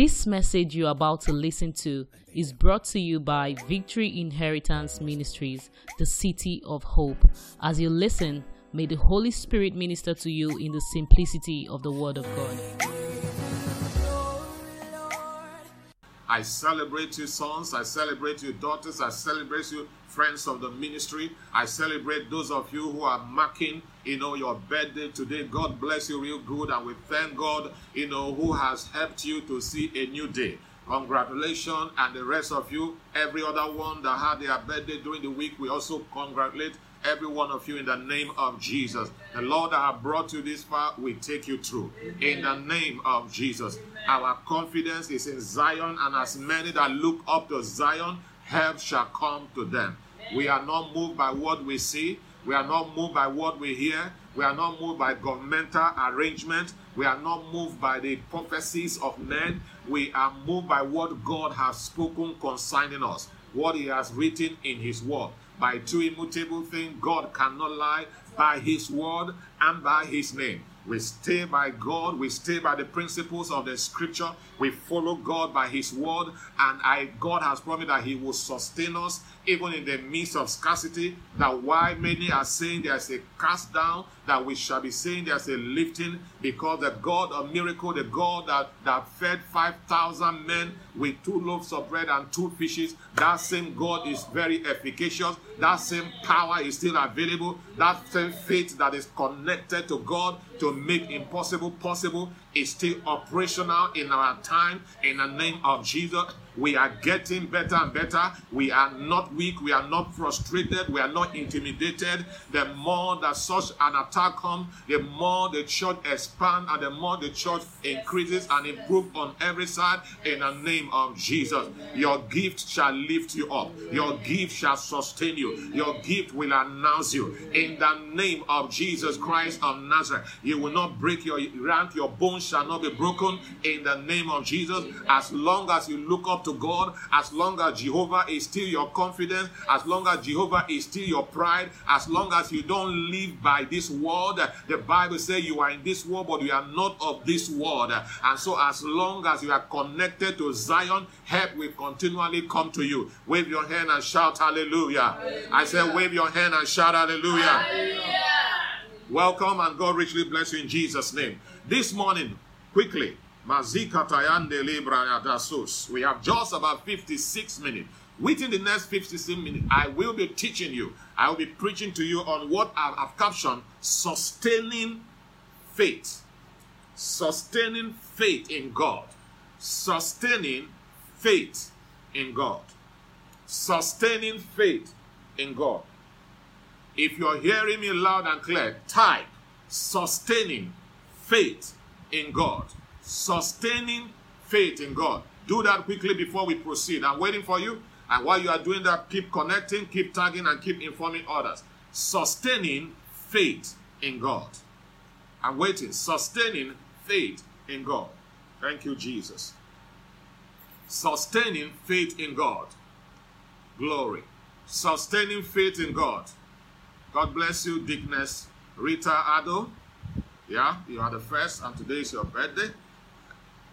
This message you're about to listen to is brought to you by Victory Inheritance Ministries, the City of Hope. As you listen, may the Holy Spirit minister to you in the simplicity of the Word of God. I celebrate you, sons. I celebrate you, daughters. I celebrate you, friends of the ministry. I celebrate those of you who are marking, you know, your birthday today. God bless you real good. And we thank God, you know, who has helped you to see a new day. Congratulations. And the rest of you, every other one that had their birthday during the week, we also congratulate every one of you in the name of Jesus. The Lord that have brought you this far will take you through. In the name of Jesus. Our confidence is in Zion, and as many that look up to Zion, help shall come to them. We are not moved by what we see. We are not moved by what we hear. We are not moved by governmental arrangement. We are not moved by the prophecies of men. We are moved by what God has spoken concerning us, what He has written in His Word. By two immutable things, God cannot lie by His Word and by His name. We stay by God. We stay by the principles of the scripture. We follow God by His word. And I, God has promised that He will sustain us even in the midst of scarcity. That why many are saying there's a cast down, that we shall be saying there's a lifting because the God of miracle, the God that, that fed 5,000 men with two loaves of bread and two fishes, that same God is very efficacious. That same power is still available. That same faith that is connected to God to make impossible possible is still operational in our time in the name of Jesus. We are getting better and better. We are not weak. We are not frustrated. We are not intimidated. The more that such an attack comes, the more the church expands and the more the church increases and improves on every side in the name of Jesus. Your gift shall lift you up. Your gift shall sustain you. Your gift will announce you in the name of Jesus Christ of Nazareth. You will not break your rank. Your bones shall not be broken in the name of Jesus. As long as you look up to God, as long as Jehovah is still your confidence, as long as Jehovah is still your pride, as long as you don't live by this world, the Bible says you are in this world, but you are not of this world. And so, as long as you are connected to Zion, help will continually come to you. Wave your hand and shout hallelujah. hallelujah. I said, wave your hand and shout hallelujah. hallelujah. Welcome and God richly bless you in Jesus' name. This morning, quickly, we have just about 56 minutes. Within the next 56 minutes, I will be teaching you, I will be preaching to you on what I've captioned sustaining faith. Sustaining faith in God. Sustaining faith in God. Sustaining faith in God. If you're hearing me loud and clear, type sustaining faith in God. Sustaining faith in God. Do that quickly before we proceed. I'm waiting for you. And while you are doing that, keep connecting, keep tagging, and keep informing others. Sustaining faith in God. I'm waiting. Sustaining faith in God. Thank you, Jesus. Sustaining faith in God. Glory. Sustaining faith in God. God bless you, Deaconess Rita Ado. Yeah, you are the first, and today is your birthday.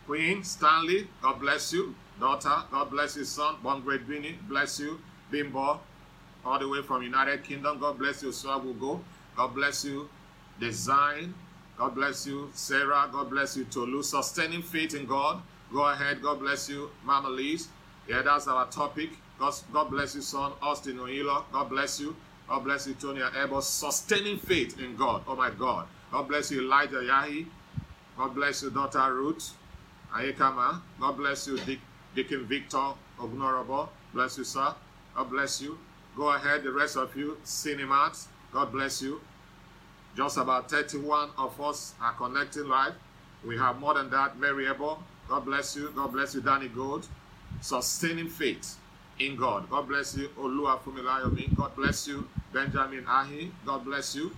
Queen Stanley, God bless you. Daughter, God bless you, son. Born Great Winnie, bless you. Bimbo, all the way from United Kingdom, God bless you. So I will go. God bless you. Design, God bless you. Sarah, God bless you. Tolu, sustaining faith in God. Go ahead, God bless you. Mama Liz, yeah, that's our topic. God, God bless you, son. Austin Oilo, God bless you. God bless you, Tony Ebo. Sustaining faith in God. Oh my God. God bless you, Elijah Yahi. God bless you, daughter Ruth. Ayekama. God bless you, Dick, Deacon Victor Ognorabo. Bless you, sir. God bless you. Go ahead, the rest of you. Cinemat. God bless you. Just about 31 of us are connecting live. We have more than that. Mary. God bless you. God bless you, Danny Gold. Sustaining faith in God. God bless you, Olua Fumilayomi. God bless you, Benjamin Ahi. God bless you.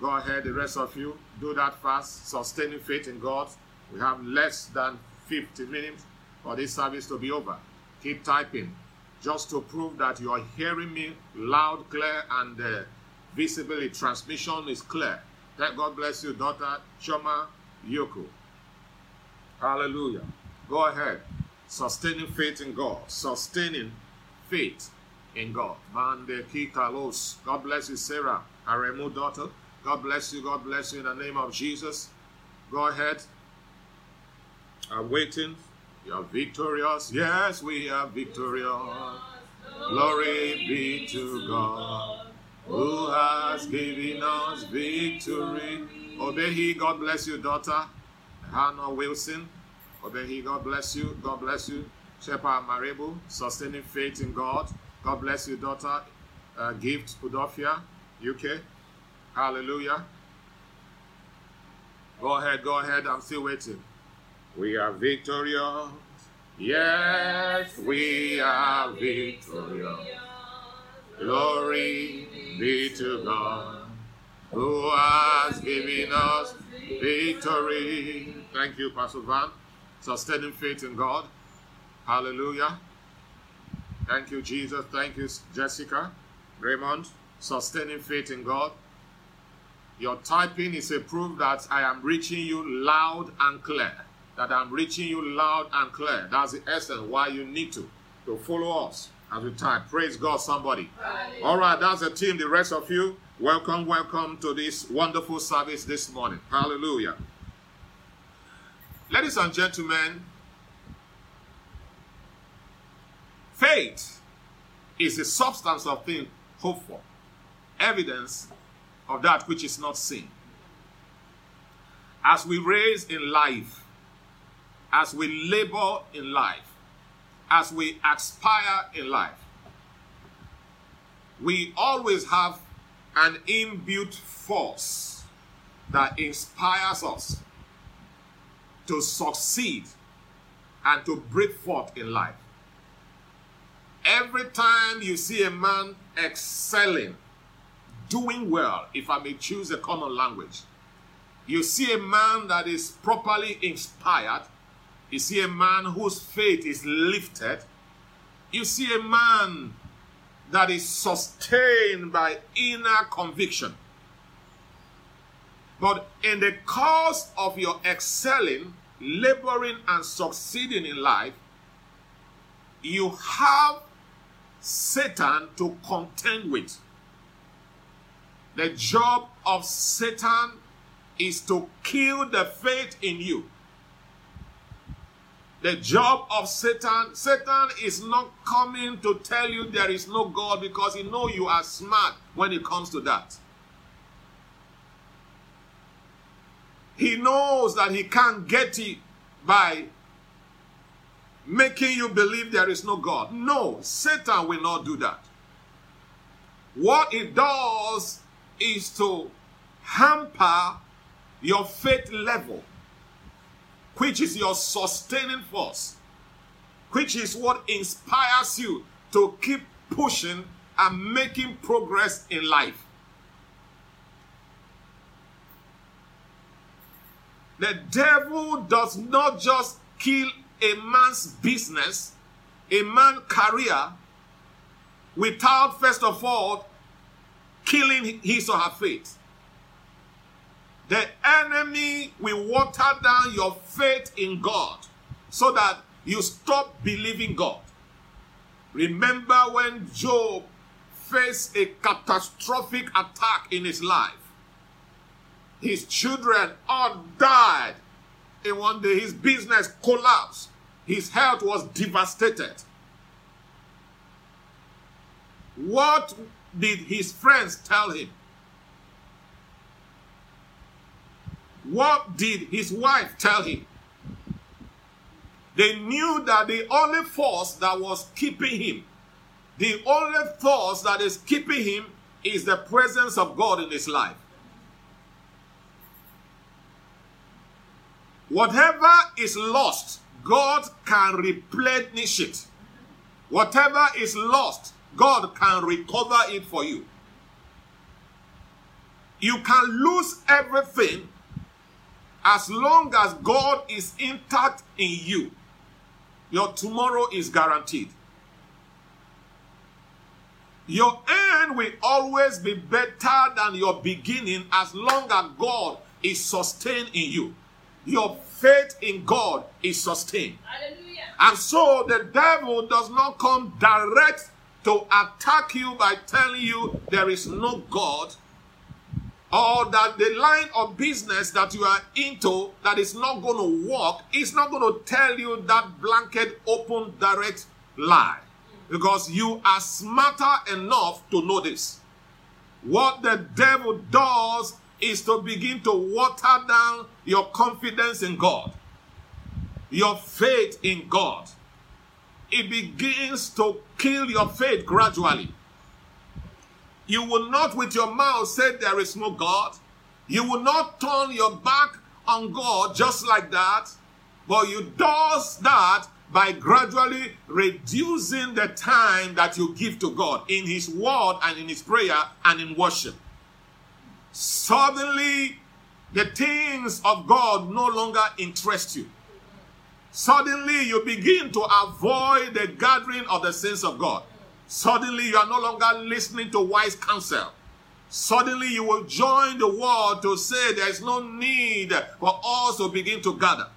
Go ahead, the rest of you, do that fast. Sustaining faith in God. We have less than 50 minutes for this service to be over. Keep typing just to prove that you are hearing me loud, clear, and uh, visibly. Transmission is clear. That God bless you, daughter Choma Yoko. Hallelujah. Go ahead. Sustaining faith in God. Sustaining faith in God. Mande Kikalos. God bless you, Sarah. our Aremu daughter. God bless you. God bless you in the name of Jesus. Go ahead. I'm waiting. You're victorious. Yes, we are victorious. Glory be to God who has given us victory. Obey he God bless you, daughter. Hannah Wilson. Obey he God bless you. God bless you. Shepherd Maribu, sustaining faith in God. God bless you, daughter. Uh, gift Udofia, UK. Hallelujah. Go ahead, go ahead. I'm still waiting. We are victorious. Yes, we are victorious. Glory be to God who has given us victory. Thank you, Pastor Van. Sustaining faith in God. Hallelujah. Thank you, Jesus. Thank you, Jessica. Raymond. Sustaining faith in God. Your typing is a proof that I am reaching you loud and clear. That I'm reaching you loud and clear. That's the essence why you need to, to follow us as we type. Praise God, somebody. All right, that's the team. The rest of you, welcome, welcome to this wonderful service this morning. Hallelujah. Ladies and gentlemen, faith is the substance of things hoped for, evidence of that which is not seen. As we raise in life, as we labor in life, as we aspire in life, we always have an inbuilt force that inspires us to succeed and to break forth in life. Every time you see a man excelling, doing well, if I may choose a common language. You see a man that is properly inspired. You see a man whose faith is lifted. You see a man that is sustained by inner conviction. But in the course of your excelling, laboring, and succeeding in life, you have Satan to contend with. The job of Satan is to kill the faith in you. The job of Satan, Satan is not coming to tell you there is no God because he know you are smart when it comes to that. He knows that he can't get it by making you believe there is no God. No, Satan will not do that. What it does is to hamper your faith level, which is your sustaining force, which is what inspires you to keep pushing and making progress in life. The devil does not just kill a man's business, a man's career, without first of all killing his or her faith. The enemy will water down your faith in God so that you stop believing God. Remember when Job faced a catastrophic attack in his life? His children all died in one day. His business collapsed. His health was devastated. What did his friends tell him? What did his wife tell him? They knew that the only force that was keeping him, the only force that is keeping him is the presence of God in his life. Whatever is lost, God can replenish it. Whatever is lost, God can recover it for you. You can lose everything as long as God is intact in you. Your tomorrow is guaranteed. Your end will always be better than your beginning as long as God is sustained in you. your faith in God is sustained. Hallelujah. And so the devil does not come direct to attack you by telling you there is no God or that the line of business that you are into that is not going to work is not going to tell you that blanket open direct lie. Because you are smarter enough to know this. What the devil does is to begin to water down your confidence in God. Your faith in God. It begins to kill your faith gradually you will not with your mouth say there is no God. You will not turn your back on God just like that. But you does that by gradually reducing the time that you give to God in His word and in His prayer and in worship. Suddenly, the things of God no longer interest you. Suddenly, you begin to avoid the gathering of the saints of God. Suddenly, you are no longer listening to wise counsel. Suddenly, you will join the world to say there is no need for us to begin to gather.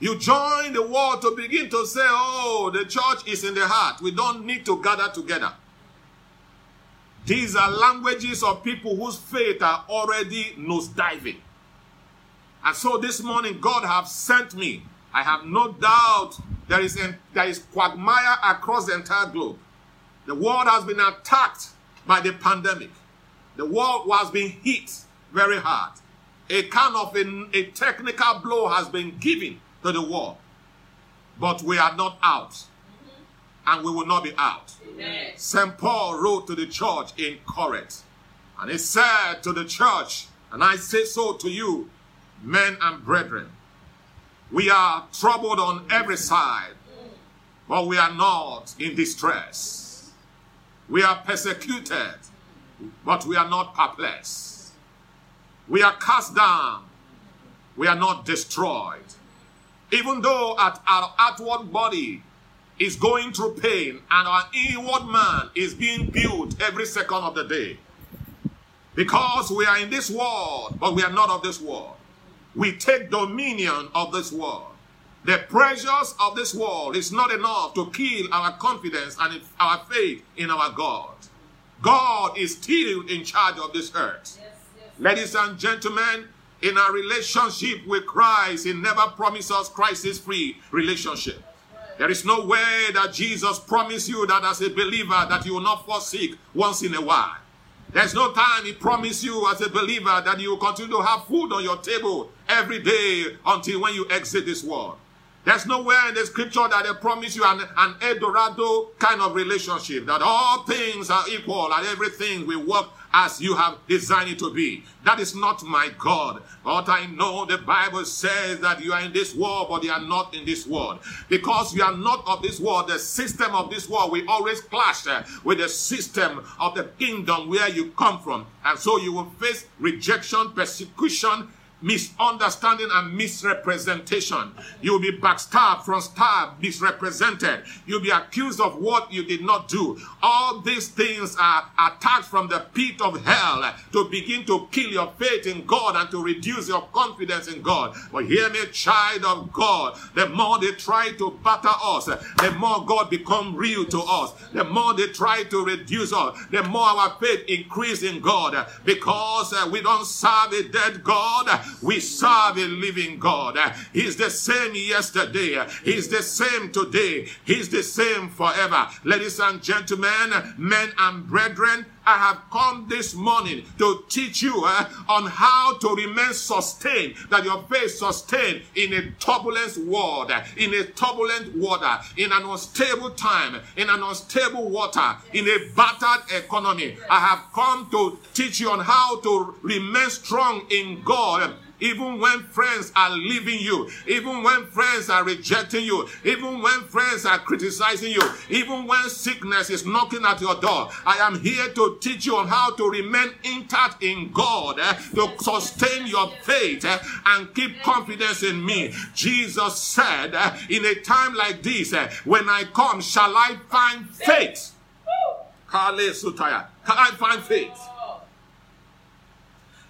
You join the world to begin to say, oh, the church is in the heart. We don't need to gather together. These are languages of people whose faith are already nosediving. And so this morning, God have sent me. I have no doubt there is, there is quagmire across the entire globe. The world has been attacked by the pandemic. The world has been hit very hard. A kind of a, a technical blow has been given to the world. But we are not out. And we will not be out. St. Paul wrote to the church in Corinth. And he said to the church, and I say so to you, men and brethren, we are troubled on every side, but we are not in distress. We are persecuted, but we are not perplexed. We are cast down, we are not destroyed. Even though at our outward body is going through pain and our inward man is being built every second of the day. Because we are in this world, but we are not of this world. We take dominion of this world. The pressures of this world is not enough to kill our confidence and our faith in our God. God is still in charge of this earth. Yes, yes. Ladies and gentlemen, in our relationship with Christ, He never promised us crisis free relationship. There is no way that Jesus promised you that as a believer that you will not forsake once in a while. There's no time he promised you as a believer that you will continue to have food on your table every day until when you exit this world. There's nowhere in the scripture that they promise you an, an Eldorado kind of relationship, that all things are equal and everything will work as you have designed it to be. That is not my God. But I know the Bible says that you are in this world, but you are not in this world. Because you are not of this world, the system of this world will always clash uh, with the system of the kingdom where you come from. And so you will face rejection, persecution, misunderstanding and misrepresentation. You'll be backstabbed, from star, misrepresented. You'll be accused of what you did not do. All these things are attacks from the pit of hell to begin to kill your faith in God and to reduce your confidence in God. But hear me, child of God, the more they try to batter us, the more God become real to us. The more they try to reduce us, the more our faith increase in God because uh, we don't serve a dead God. We serve a living God. He's the same yesterday. He's the same today. He's the same forever. Ladies and gentlemen, men and brethren, I have come this morning to teach you uh, on how to remain sustained, that your faith sustained in a turbulent world, in a turbulent water, in an unstable time, in an unstable water, in a battered economy. I have come to teach you on how to remain strong in God even when friends are leaving you, even when friends are rejecting you, even when friends are criticizing you, even when sickness is knocking at your door, I am here to teach you on how to remain intact in God, eh, to sustain your faith eh, and keep confidence in me. Jesus said, eh, in a time like this, eh, when I come, shall I find faith? Hallelujah. Can I find faith?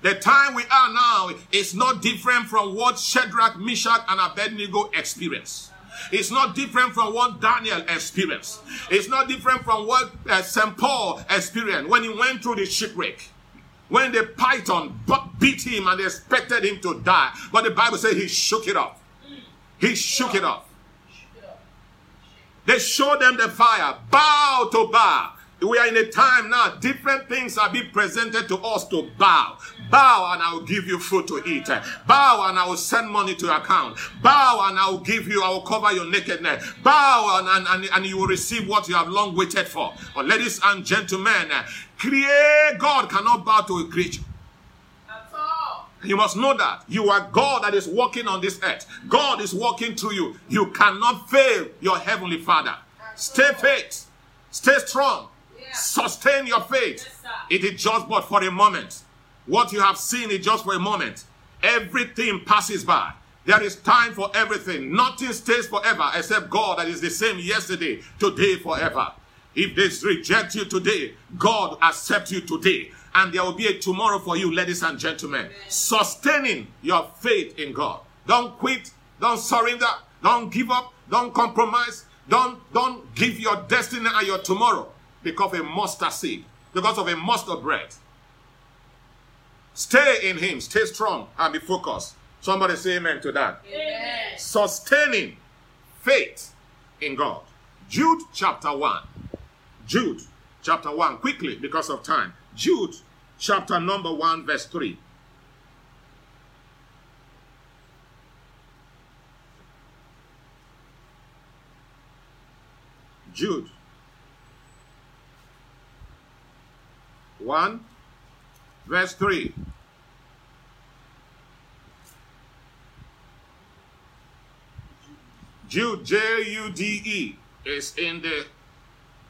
The time we are now is not different from what Shadrach, Meshach, and Abednego experienced. It's not different from what Daniel experienced. It's not different from what uh, St. Paul experienced when he went through the shipwreck. When the python beat him and they expected him to die. But the Bible says he shook it off. He shook it off. They showed them the fire, bow to bow. We are in a time now, different things are being presented to us to bow. Bow and I will give you food to eat. Bow and I will send money to your account. Bow and I will give you, I will cover your nakedness. Bow and, and, and you will receive what you have long waited for. But ladies and gentlemen, create God cannot bow to a creature. You must know that you are God that is walking on this earth. God is walking through you. You cannot fail your heavenly Father. Stay faith. Stay strong. Sustain your faith. It is just but for a moment. What you have seen is just for a moment. Everything passes by. There is time for everything. Nothing stays forever except God that is the same yesterday, today, forever. If they reject you today, God accept you today. And there will be a tomorrow for you, ladies and gentlemen. Amen. Sustaining your faith in God. Don't quit. Don't surrender. Don't give up. Don't compromise. Don't, don't give your destiny and your tomorrow because of a mustard seed, because of a mustard bread. Stay in Him, stay strong, and be focused. Somebody say amen to that. Amen. Sustaining faith in God. Jude chapter 1. Jude chapter 1, quickly because of time. Jude chapter number 1, verse 3. Jude 1, verse 3. Jude, J U D E, is in the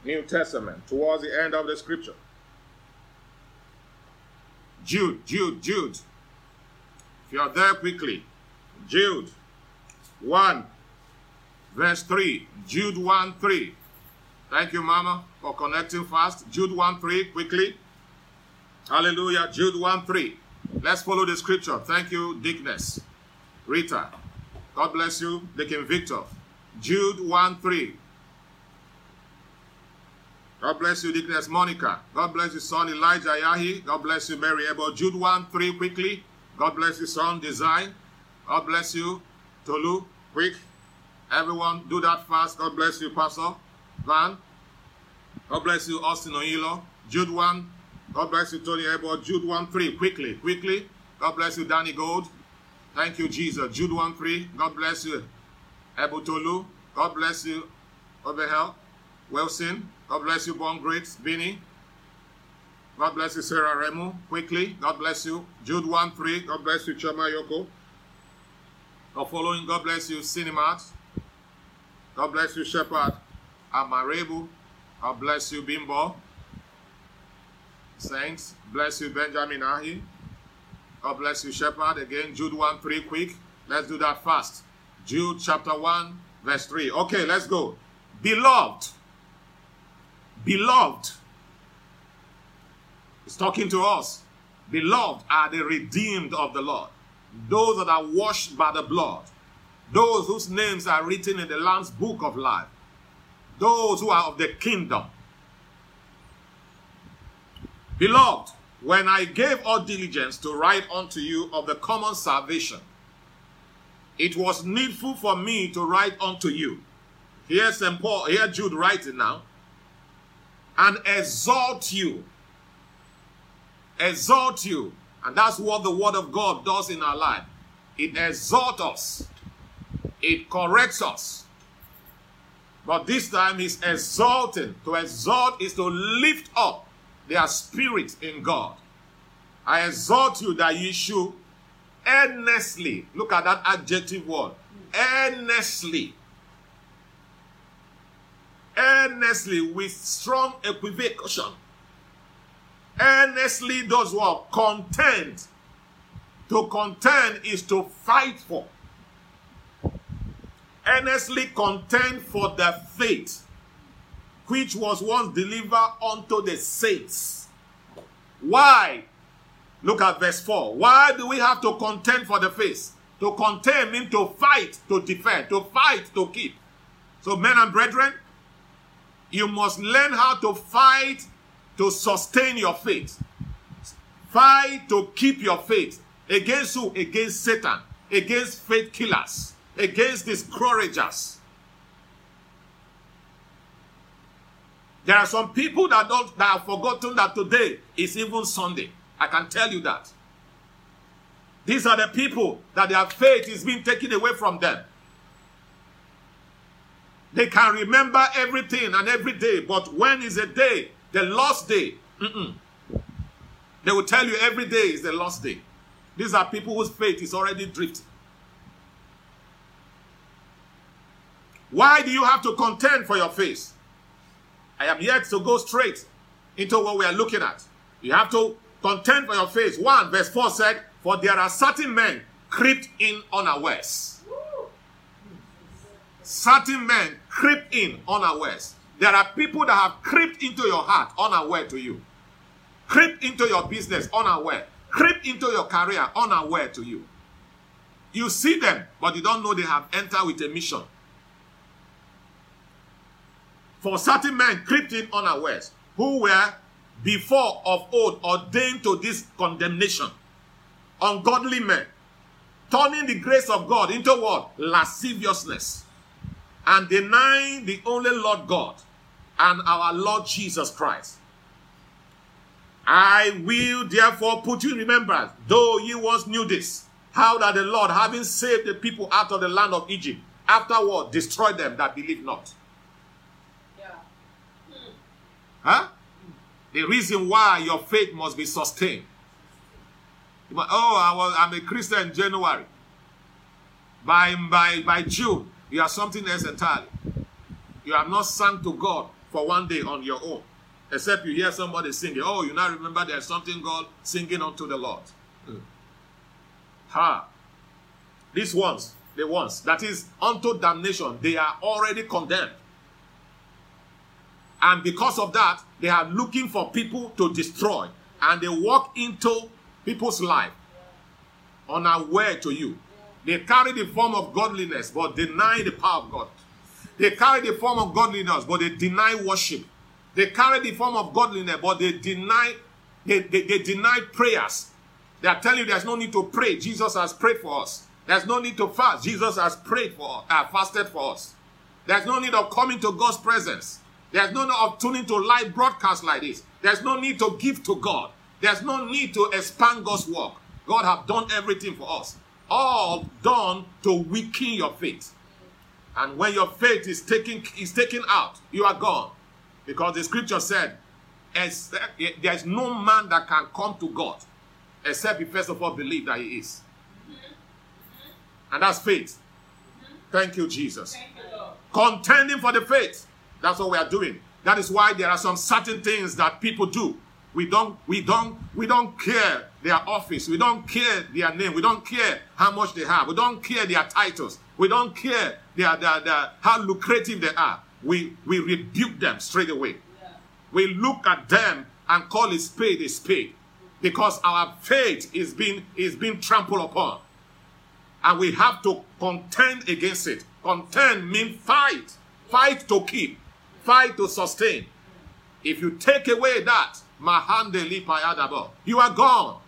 New Testament towards the end of the scripture. Jude, Jude, Jude. If you are there quickly, Jude 1, verse 3. Jude 1 3. Thank you, Mama, for connecting fast. Jude 1 3, quickly. Hallelujah. Jude 1 3. Let's follow the scripture. Thank you, Deaconess. Rita. God bless you, Deacon Victor. Jude 1 3. God bless you, Deaconess Monica. God bless you, son Elijah Yahi. God bless you, Mary Abel. Jude 1 3 quickly. God bless you, son Design. God bless you, Tolu. Quick. Everyone, do that fast. God bless you, Pastor Van. God bless you, Austin Oilo. Jude 1 God bless you, Tony Abel. Jude 1 3. Quickly, quickly. God bless you, Danny Gold. Thank you, Jesus. Jude 1 3. God bless you, Abu Tolu. God bless you, Overhell. Wilson. God bless you, Born Great. Binny. God bless you, Sarah Remo. Quickly. God bless you. Jude 1 3. God bless you, Chama Yoko. God following. God bless you, Cinemat. God bless you, Shepherd. Amarebu. God bless you, Bimbo. Saints, bless you, Benjamin Ahi. God bless you, Shepherd. Again, Jude 1 3, quick. Let's do that fast. Jude chapter 1, verse 3. Okay, let's go. Beloved, beloved, He's talking to us. Beloved are the redeemed of the Lord, those that are washed by the blood, those whose names are written in the Lamb's book of life, those who are of the kingdom, Beloved, when I gave all diligence to write unto you of the common salvation, it was needful for me to write unto you. Here's St. Paul, here Jude writing now, and exalt you. Exalt you. And that's what the Word of God does in our life. It exalts us. It corrects us. But this time he's exalting. To exalt is to lift up their spirit in God. I exhort you that you should earnestly, look at that adjective word, earnestly, earnestly with strong equivocation, earnestly does what? Contend. To contend is to fight for. Earnestly contend for the faith which was once delivered unto the saints. Why? Look at verse 4. Why do we have to contend for the faith? To contend means to fight, to defend, to fight, to keep. So, men and brethren, you must learn how to fight to sustain your faith. Fight to keep your faith. Against who? Against Satan. Against faith killers. Against discouragers. There are some people that don't that have forgotten that today is even Sunday. I can tell you that. These are the people that their faith is being taken away from them. They can remember everything and every day, but when is a day, the lost day, mm-mm. they will tell you every day is the lost day. These are people whose faith is already drifting. Why do you have to contend for your faith? I am yet to go straight into what we are looking at. You have to contend for your faith. 1 verse 4 said, For there are certain men crept in unawares. Certain men creep in unawares. There are people that have crept into your heart unaware to you. Creep into your business unaware. Creep into your career unaware to you. You see them, but you don't know they have entered with a mission. For certain men crept in unawares, who were before of old ordained to this condemnation. Ungodly men, turning the grace of God into what? Lasciviousness. And denying the only Lord God and our Lord Jesus Christ. I will therefore put you in remembrance, though you once knew this, how that the Lord, having saved the people out of the land of Egypt, afterward destroyed them that believe not. Huh? The reason why your faith must be sustained. oh, I was, I'm a Christian in January. By, by, by June, you are something else entirely. You have not sung to God for one day on your own. Except you hear somebody singing. Oh, you now remember there's something God singing unto the Lord. Hmm. Ha. These ones, the ones, that is unto damnation, they are already condemned. And because of that, they are looking for people to destroy. And they walk into people's life unaware to you. They carry the form of godliness but deny the power of God. They carry the form of godliness but they deny worship. They carry the form of godliness but they deny they, they, they deny prayers. They are telling you there's no need to pray. Jesus has prayed for us. There's no need to fast. Jesus has prayed for uh, fasted for us. There's no need of coming to God's presence. There's no need of tuning to live broadcasts like this. There's no need to give to God. There's no need to expand God's work. God have done everything for us. All done to weaken your faith. And when your faith is taken is taken out, you are gone. Because the scripture said, there's no man that can come to God except he first of all believe that he is. And that's faith. Thank you, Jesus. Thank you, Contending for the faith. That's what we are doing. That is why there are some certain things that people do. We don't, we don't, we don't care their office. We don't care their name. We don't care how much they have. We don't care their titles. We don't care their, their, their how lucrative they are. We, we rebuke them straight away. Yeah. We look at them and call a spade a spade because our faith is being, is being trampled upon. And we have to contend against it. Contend means fight. Fight to keep fight to sustain. If you take away that, you are gone.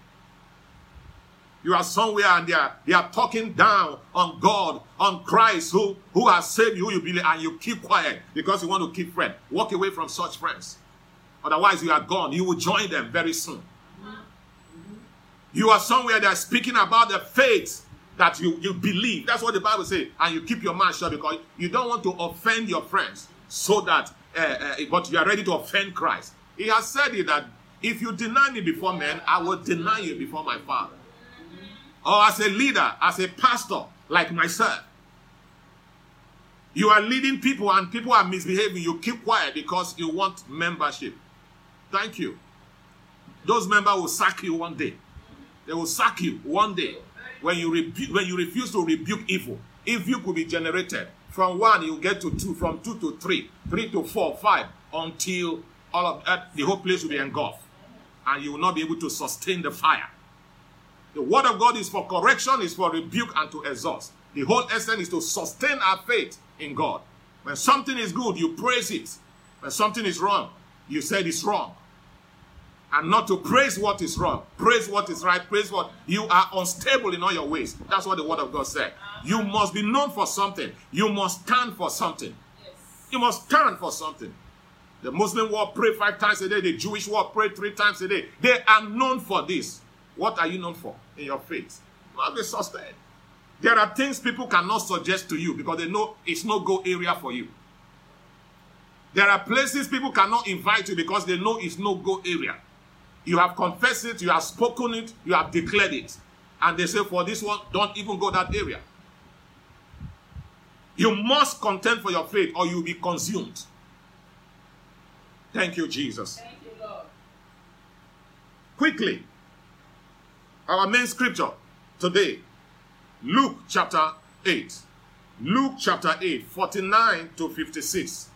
You are somewhere and they are, they are talking down on God, on Christ who, who has saved you, you believe, and you keep quiet because you want to keep friends. Walk away from such friends. Otherwise, you are gone. You will join them very soon. You are somewhere they are speaking about the faith that you, you believe. That's what the Bible says. And you keep your mouth shut because you don't want to offend your friends so that, uh, uh, but you are ready to offend Christ. He has said it that if you deny me before men, I will deny you before my Father. Or as a leader, as a pastor, like myself, you are leading people and people are misbehaving. You keep quiet because you want membership. Thank you. Those members will sack you one day. They will sack you one day when you rebu- when you refuse to rebuke evil. Evil could be generated from one, you get to two. From two to three. Three to four, five. Until all of that, the whole place will be engulfed. And you will not be able to sustain the fire. The word of God is for correction, is for rebuke, and to exhaust. The whole essence is to sustain our faith in God. When something is good, you praise it. When something is wrong, you said it's wrong. And not to praise what is wrong. Praise what is right. Praise what you are unstable in all your ways. That's what the word of God said. You must be known for something. You must stand for something. You must stand for something. The Muslim world pray five times a day. The Jewish world pray three times a day. They are known for this. What are you known for in your faith? You must be sustained. There are things people cannot suggest to you because they know it's no go area for you. There are places people cannot invite you because they know it's no go area. You have confessed it, you have spoken it, you have declared it. And they say, for this one, don't even go that area. You must contend for your faith or you'll be consumed. Thank you, Jesus. Thank you, Lord. Quickly, our main scripture today, Luke chapter 8. Luke chapter 8, 49 to 56.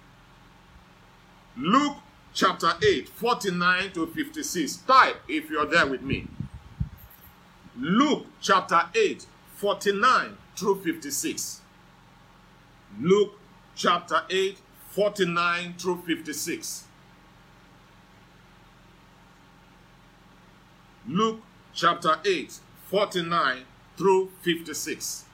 Luke chapter 8, 49 to 56. Type if you're there with me. Luke chapter 8, 49 through 56. Luke chapter 8, 49 through 56. Luke chapter 8, 49 through 56.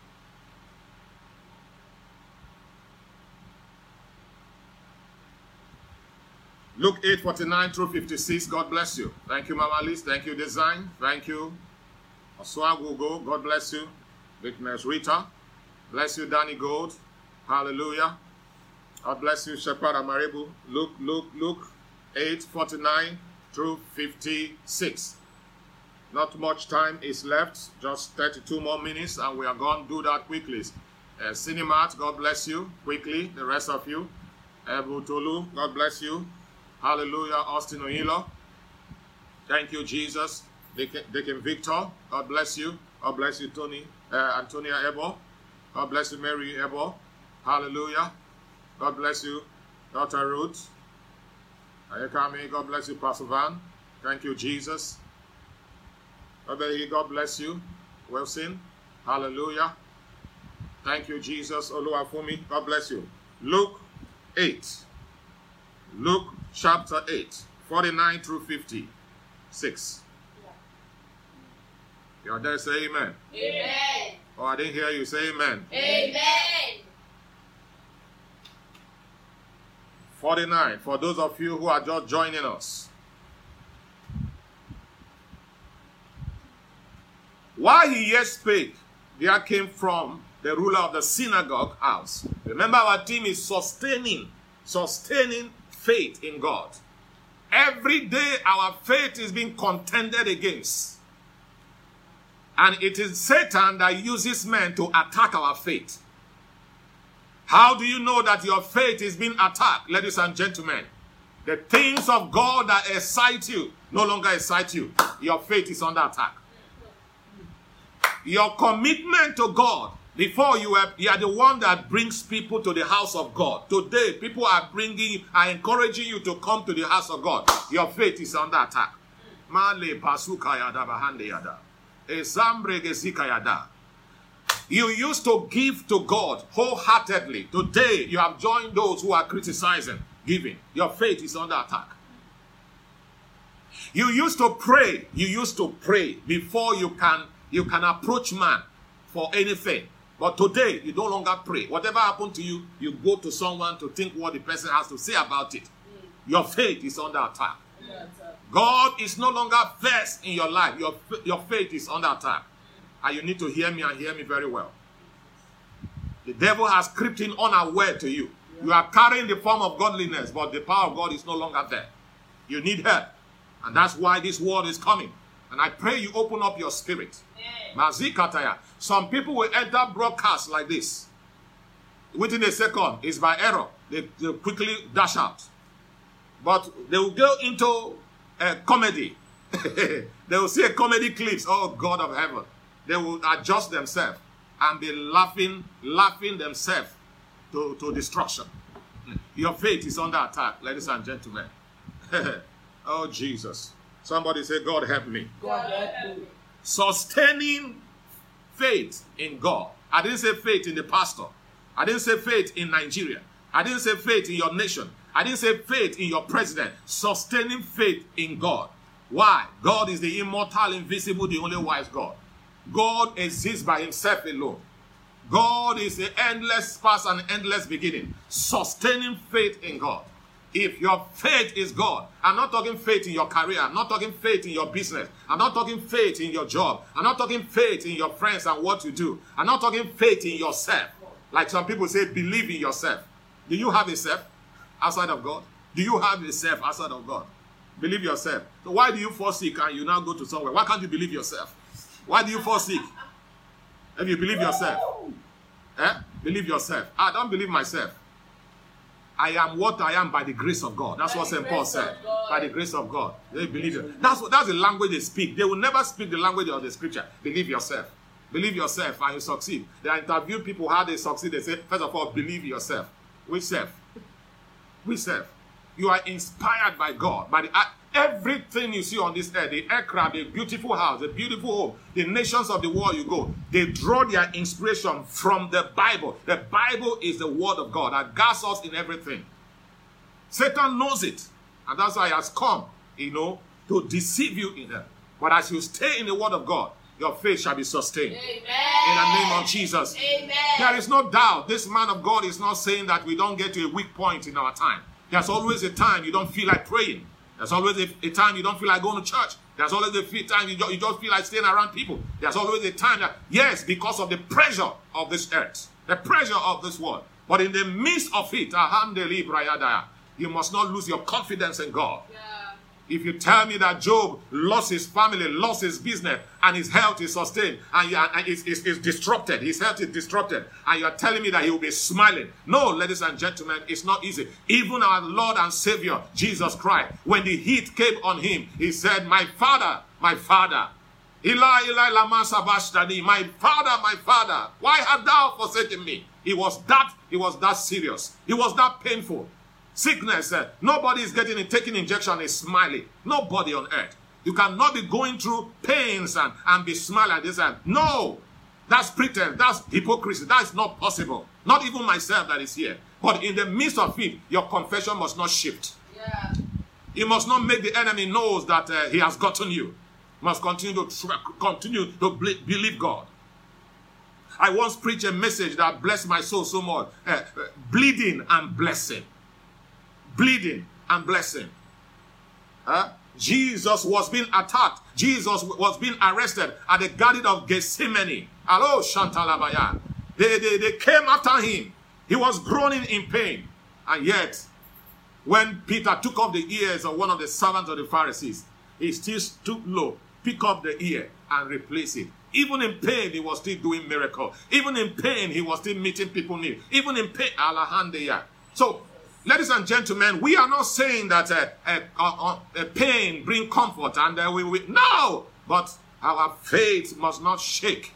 Luke 8, 49 through 56. God bless you. Thank you, Mama Liz. Thank you, Design. Thank you, Oswa Google. God bless you. Witness Rita. Bless you, Danny Gold. Hallelujah. God bless you, Shepherd Amaribu. Luke, Luke, Luke 8, 49 through 56. Not much time is left, just 32 more minutes, and we are going to do that quickly. Uh, Cinemat, God bless you. Quickly, the rest of you. Ebu Tolu, God bless you. Hallelujah, Austin Oilo. Thank you, Jesus. Deacon Victor, God bless you. God bless you, Tony, uh, Antonia Ebo. God bless you, Mary Ebo. Hallelujah. God bless you, Dr. Ruth. Ayekami, God bless you, Pastor Van. Thank you, Jesus. God bless you. Wilson. Hallelujah. Thank you, Jesus. Oluwafumi. God bless you. Luke 8. Luke chapter 8, 49 through 56. You're there, say amen. Amen. Oh, I didn't hear you say amen. Amen. 49. For those of you who are just joining us. While he yet spake, there came from the ruler of the synagogue house. Remember, our team is sustaining, sustaining faith in God. Every day, our faith is being contended against. And it is Satan that uses men to attack our faith. How do you know that your faith is being attacked, ladies and gentlemen? The things of God that excite you no longer excite you. Your faith is under attack. Your commitment to God before you are, you are the one that brings people to the house of God. Today, people are bringing, are encouraging you to come to the house of God. Your faith is under attack. Male pasuka yada bahande yada. Yada. You used to give to God wholeheartedly. Today, you have joined those who are criticizing giving. Your faith is under attack. You used to pray. You used to pray before you can you can approach man for anything. But today, you no longer pray. Whatever happened to you, you go to someone to think what the person has to say about it. Your faith is under attack. God is no longer first in your life. Your, your faith is under attack. And you need to hear me and hear me very well. The devil has crept in unaware to you. You are carrying the form of godliness, but the power of God is no longer there. You need help. And that's why this word is coming. And I pray you open up your spirit. Mazikataya. Some people will enter broadcast like this. Within a second, it's by error. They, they quickly dash out. But they will go into a comedy. they will see a comedy clips. Oh God of heaven. They will adjust themselves and be laughing, laughing themselves to, to destruction. Your faith is under attack, ladies and gentlemen. oh Jesus. Somebody say, God help me. God help me. Sustaining faith in God. I didn't say faith in the pastor. I didn't say faith in Nigeria. I didn't say faith in your nation. I didn't say faith in your president. Sustaining faith in God. Why? God is the immortal, invisible, the only wise God. God exists by himself alone. God is the endless past and endless beginning. Sustaining faith in God. If your faith is God, I'm not talking faith in your career, I'm not talking faith in your business, I'm not talking faith in your job, I'm not talking faith in your friends and what you do, I'm not talking faith in yourself. Like some people say, believe in yourself. Do you have a self outside of God? Do you have a self outside of God? Believe yourself. So why do you fall sick and you now go to somewhere? Why can't you believe yourself? Why do you fall sick? If you believe yourself. Eh? Believe yourself. I don't believe myself. I am what I am by the grace of God. That's by what St. Paul said. By the grace of God. They believe it. That's what that's the language they speak. They will never speak the language of the scripture. Believe yourself. Believe yourself and you succeed. They interview people how they succeed. They say, first of all, believe yourself. Which self? Which self? You are inspired by God, by the everything you see on this earth, the aircraft, the beautiful house, the beautiful home, the nations of the world you go, they draw their inspiration from the Bible. The Bible is the word of God that guides us in everything. Satan knows it, and that's why he has come, you know, to deceive you in it. But as you stay in the word of God, your faith shall be sustained. Amen. In the name of Jesus. Amen. There is no doubt this man of God is not saying that we don't get to a weak point in our time. There's always a time you don't feel like praying. There's always a, a time you don't feel like going to church. There's always a time you, you just feel like staying around people. There's always a time that, yes, because of the pressure of this earth, the pressure of this world. But in the midst of it, you must not lose your confidence in God. Yeah. If you tell me that Job lost his family, lost his business, and his health is sustained, and, and is, is, is disrupted, his health is disrupted, and you're telling me that he will be smiling. No, ladies and gentlemen, it's not easy. Even our Lord and Savior, Jesus Christ, when the heat came on him, he said, My Father, my Father, Eli, Eli, lama sabachthani, my Father, my Father, why hast thou forsaken me? It was that, it was that serious. It was that painful. Sickness, uh, nobody is getting it, taking injection is smiling. Nobody on earth. You cannot be going through pains and, and be smiling this and no. That's pretense. That's hypocrisy. That is not possible. Not even myself that is here. But in the midst of it, your confession must not shift. Yeah. You must not make the enemy knows that uh, he has gotten you. you must continue to continue to believe God. I once preached a message that blessed my soul so much. Uh, bleeding and blessing bleeding and blessing. Huh? Jesus was being attacked. Jesus was being arrested at the Garden of Gethsemane. Hello, Shantalabaya. They, they, they came after him. He was groaning in pain. And yet, when Peter took off the ears of one of the servants of the Pharisees, he still stood low, pick up the ear, and replace it. Even in pain, he was still doing miracle. Even in pain, he was still meeting people new. Even in pain, Alahandeya. So Ladies and gentlemen, we are not saying that uh, uh, uh, uh pain bring comfort and we, we no, but our faith must not shake.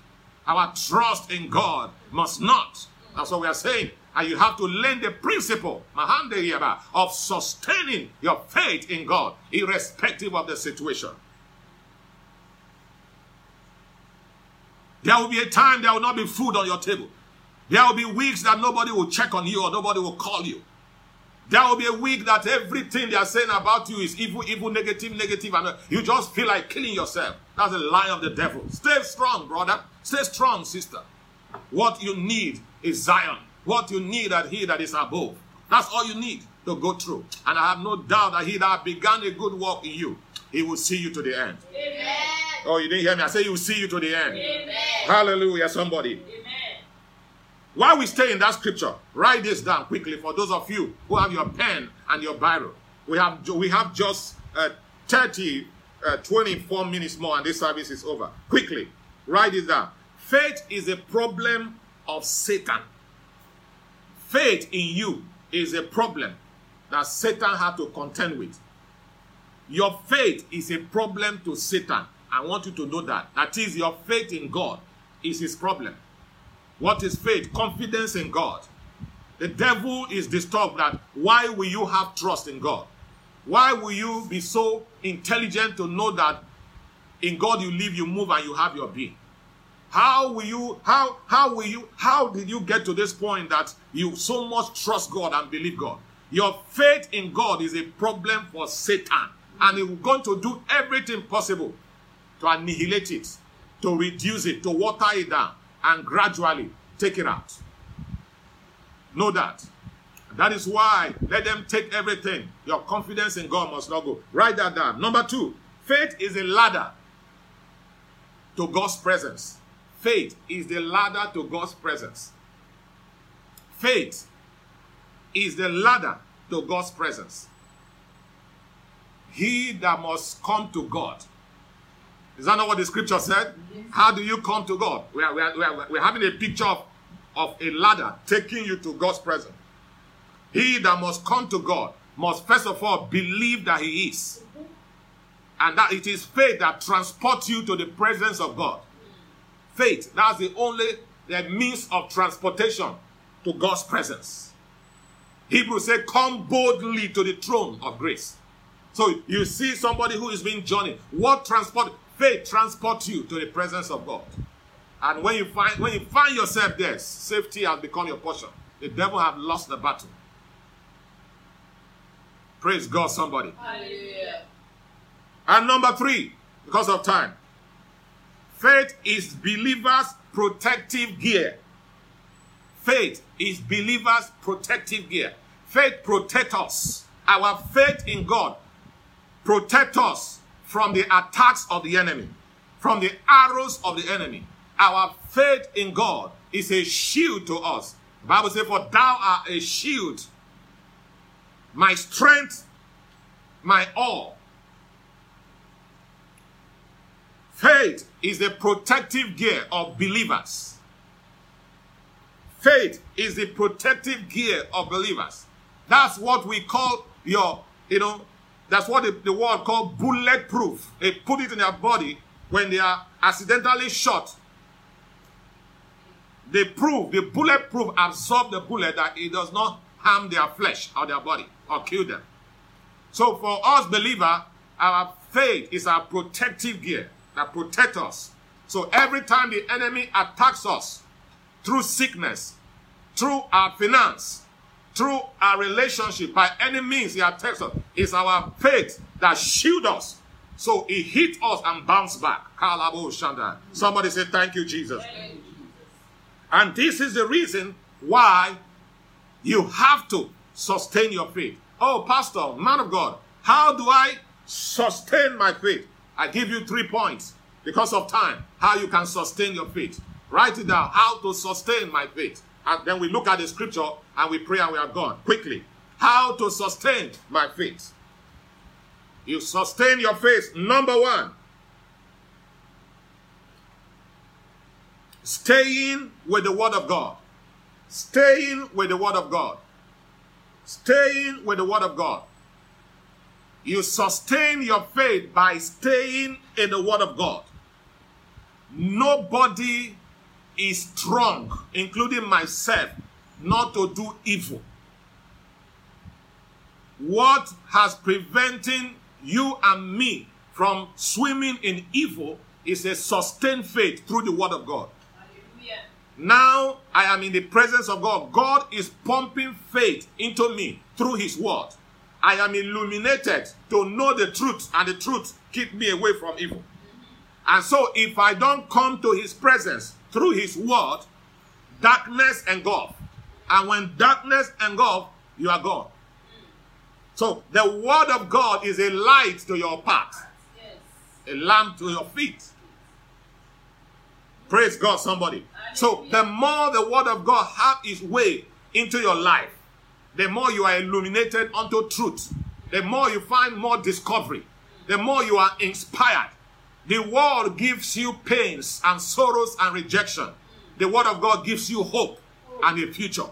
Our trust in God must not. That's what we are saying. And you have to learn the principle of sustaining your faith in God, irrespective of the situation. There will be a time there will not be food on your table. There will be weeks that nobody will check on you or nobody will call you. There will be a week that everything they are saying about you is evil, evil, negative, negative, and uh, you just feel like killing yourself. That's a lie of the devil. Stay strong, brother. Stay strong, sister. What you need is Zion. What you need is He that is above. That's all you need to go through. And I have no doubt that He that began a good work in you, He will see you to the end. Amen. Oh, you didn't hear me? I say He will see you to the end. Amen. Hallelujah, somebody. Amen. While we stay in that scripture, write this down quickly for those of you who have your pen and your Bible. We have we have just uh, 30, uh, 24 minutes more, and this service is over. Quickly, write this down. Faith is a problem of Satan. Faith in you is a problem that Satan had to contend with. Your faith is a problem to Satan. I want you to know that. That is, your faith in God is his problem. What is faith? Confidence in God. The devil is disturbed that why will you have trust in God? Why will you be so intelligent to know that In God you live, you move, and you have your being. How will you, how, how will you, how did you get to this point that you so much trust God and believe God? Your faith in God is a problem for Satan. And he's going to do everything possible to annihilate it, to reduce it, to water it down, and gradually take it out. Know that. That is why let them take everything. Your confidence in God must not go. Write that down. Number two, faith is a ladder to God's presence. Faith is the ladder to God's presence. Faith is the ladder to God's presence. He that must come to God. Is that not what the scripture said? How do you come to God? We are, we are, we are, we're having a picture of, of a ladder taking you to God's presence. He that must come to God must first of all believe that He is. And that it is faith that transports you to the presence of God. Faith, that's the only the means of transportation to God's presence. Hebrews say, Come boldly to the throne of grace. So you see somebody who is being journeyed. What transport? Faith transports you to the presence of God. And when you find when you find yourself there, safety has become your portion. The devil have lost the battle. Praise God, somebody. Hallelujah. And number three, because of time, faith is believers' protective gear. Faith is believers' protective gear. Faith protects us. Our faith in God protects us from the attacks of the enemy, from the arrows of the enemy. Our faith in God is a shield to us. The Bible says, For thou art a shield my strength, my all. Faith is the protective gear of believers. Faith is the protective gear of believers. That's what we call your, you know, that's what the, the world called bulletproof. They put it in their body when they are accidentally shot. They prove, the bulletproof absorb the bullet that it does not harm their flesh or their body or kill them. So for us believer, our faith is our protective gear that protect us. So every time the enemy attacks us through sickness, through our finance, through our relationship, by any means he attacks us, it's our faith that shield us. So he hit us and bounce back. Somebody say, Thank you, Jesus. And this is the reason why you have to sustain your faith. Oh, Pastor, man of God, how do I sustain my faith? I give you three points because of time. How you can sustain your faith. Write it down. How to sustain my faith. And then we look at the scripture and we pray and we are gone. Quickly. How to sustain my faith. You sustain your faith. Number one. Staying with the word of God. Staying with the Word of God. Staying with the Word of God. You sustain your faith by staying in the Word of God. Nobody is strong, including myself, not to do evil. What has preventing you and me from swimming in evil is a sustained faith through the Word of God. Now I am in the presence of God. God is pumping faith into me through His word. I am illuminated to know the truth, and the truth keep me away from evil. Mm-hmm. And so, if I don't come to His presence through His word, darkness engulf. And when darkness engulf, you are gone. So, the word of God is a light to your path, a lamp to your feet. Praise God, somebody. So the more the word of God have its way into your life, the more you are illuminated unto truth. The more you find more discovery. The more you are inspired. The world gives you pains and sorrows and rejection. The word of God gives you hope and a future.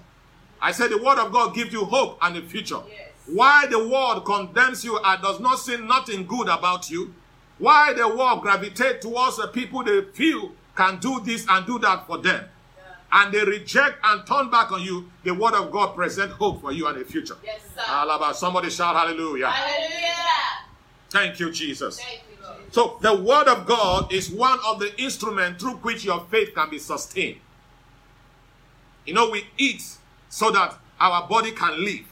I said the word of God gives you hope and a future. Yes. Why the world condemns you and does not see nothing good about you? Why the world gravitate towards the people they feel can do this and do that for them. Yeah. And they reject and turn back on you, the word of God present hope for you and a future. Yes, sir. Somebody shout hallelujah. Hallelujah. Thank you, Jesus. Thank you, Jesus. So the word of God is one of the instruments through which your faith can be sustained. You know, we eat so that our body can live.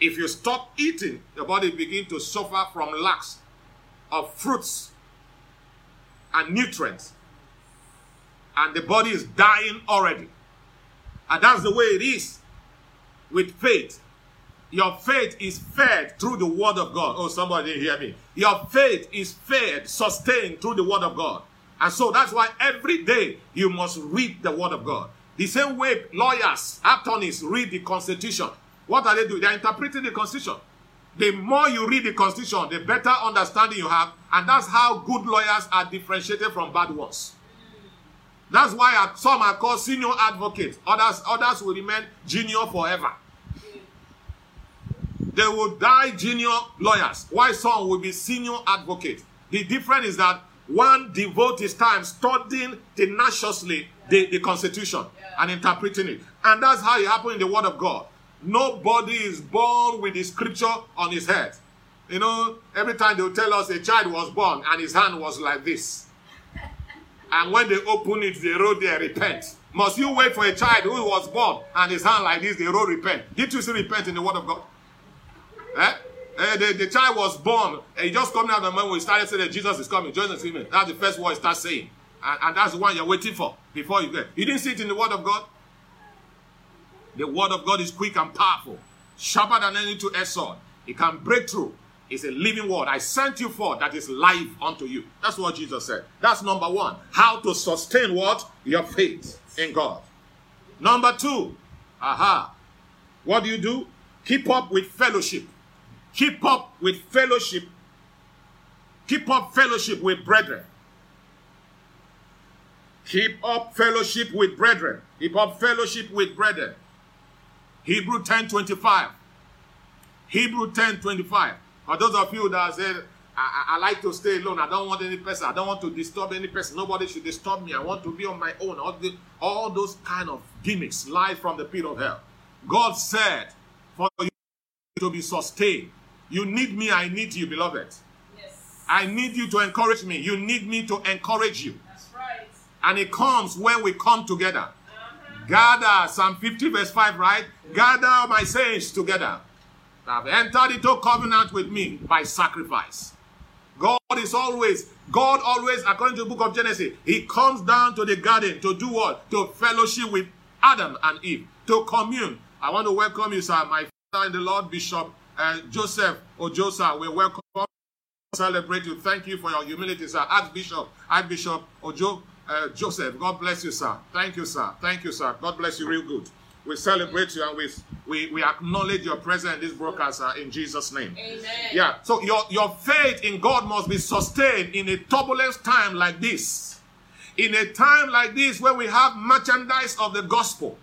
If you stop eating, your body begin to suffer from lacks of fruits and nutrients. And the body is dying already. And that's the way it is with faith. Your faith is fed through the word of God. Oh, somebody hear me. Your faith is fed, sustained through the word of God. And so that's why every day you must read the word of God. The same way lawyers, attorneys read the constitution. What are they doing? They're interpreting the constitution. The more you read the constitution, the better understanding you have. And that's how good lawyers are differentiated from bad ones. That's why some are called senior advocates. Others, others will remain junior forever. They will die junior lawyers, while some will be senior advocates. The difference is that one devotes his time studying tenaciously the, the Constitution and interpreting it. And that's how it happened in the Word of God. Nobody is born with the scripture on his head. You know, every time they'll tell us a child was born and his hand was like this. And when they open it, they wrote there, repent. Must you wait for a child who was born and his hand like this, they wrote repent? Did you see repent in the word of God? Eh? Eh, the, the child was born, and he just coming out of the moment we started saying that Jesus is coming, Jesus is coming. That's the first word he starts saying. And, and that's the one you're waiting for before you get. You didn't see it in the word of God? The word of God is quick and powerful, sharper than any two-edged sword. It can break through It's a living word. I sent you forth that is life unto you. That's what Jesus said. That's number one. How to sustain what? Your faith in God. Number two, aha. What do you do? Keep up with fellowship. Keep up with fellowship. Keep up fellowship with brethren. Keep up fellowship with brethren. Keep up fellowship with brethren. Hebrew 10 25. Hebrew 10 25. For those of you that said, I, I, I, like to stay alone. I don't want any person. I don't want to disturb any person. Nobody should disturb me. I want to be on my own. All, the, all those kind of gimmicks lie from the pit of hell. God said, for you to be sustained, you need me. I need you, beloved. Yes. I need you to encourage me. You need me to encourage you. That's right. And it comes when we come together. Uh-huh. Gather, Psalm 50, verse 5, right? Gather my saints together have entered into covenant with me by sacrifice. God is always, God always, according to the book of Genesis, He comes down to the garden to do what? To fellowship with Adam and Eve, to commune. I want to welcome you, sir, my father in the Lord, Bishop uh, Joseph or Joseph. We welcome celebrate you. Thank you for your humility, sir. Archbishop, Archbishop Ojo uh, Joseph. God bless you, sir. Thank you, sir. Thank you, sir. God bless you real good. We celebrate you and we, we, we acknowledge your presence in this broadcast uh, in Jesus' name. Amen. Yeah. So your, your faith in God must be sustained in a turbulent time like this. In a time like this where we have merchandise of the gospel.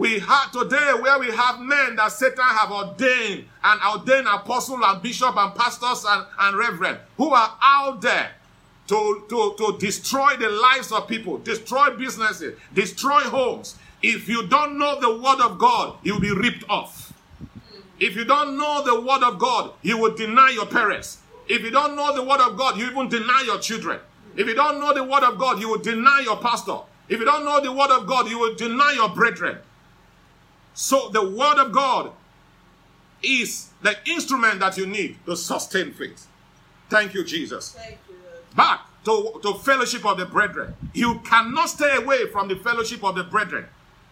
We have today where we have men that Satan have ordained and ordained apostles and bishop and pastors and, and reverend who are out there to, to, to destroy the lives of people, destroy businesses, destroy homes, if you don't know the word of God, you'll be ripped off. If you don't know the word of God, you will deny your parents. If you don't know the word of God, you even deny your children. If you don't know the word of God, you will deny your pastor. If you don't know the word of God, you will deny your brethren. So the word of God is the instrument that you need to sustain faith. Thank you, Jesus. Thank you. Back to, to fellowship of the brethren. You cannot stay away from the fellowship of the brethren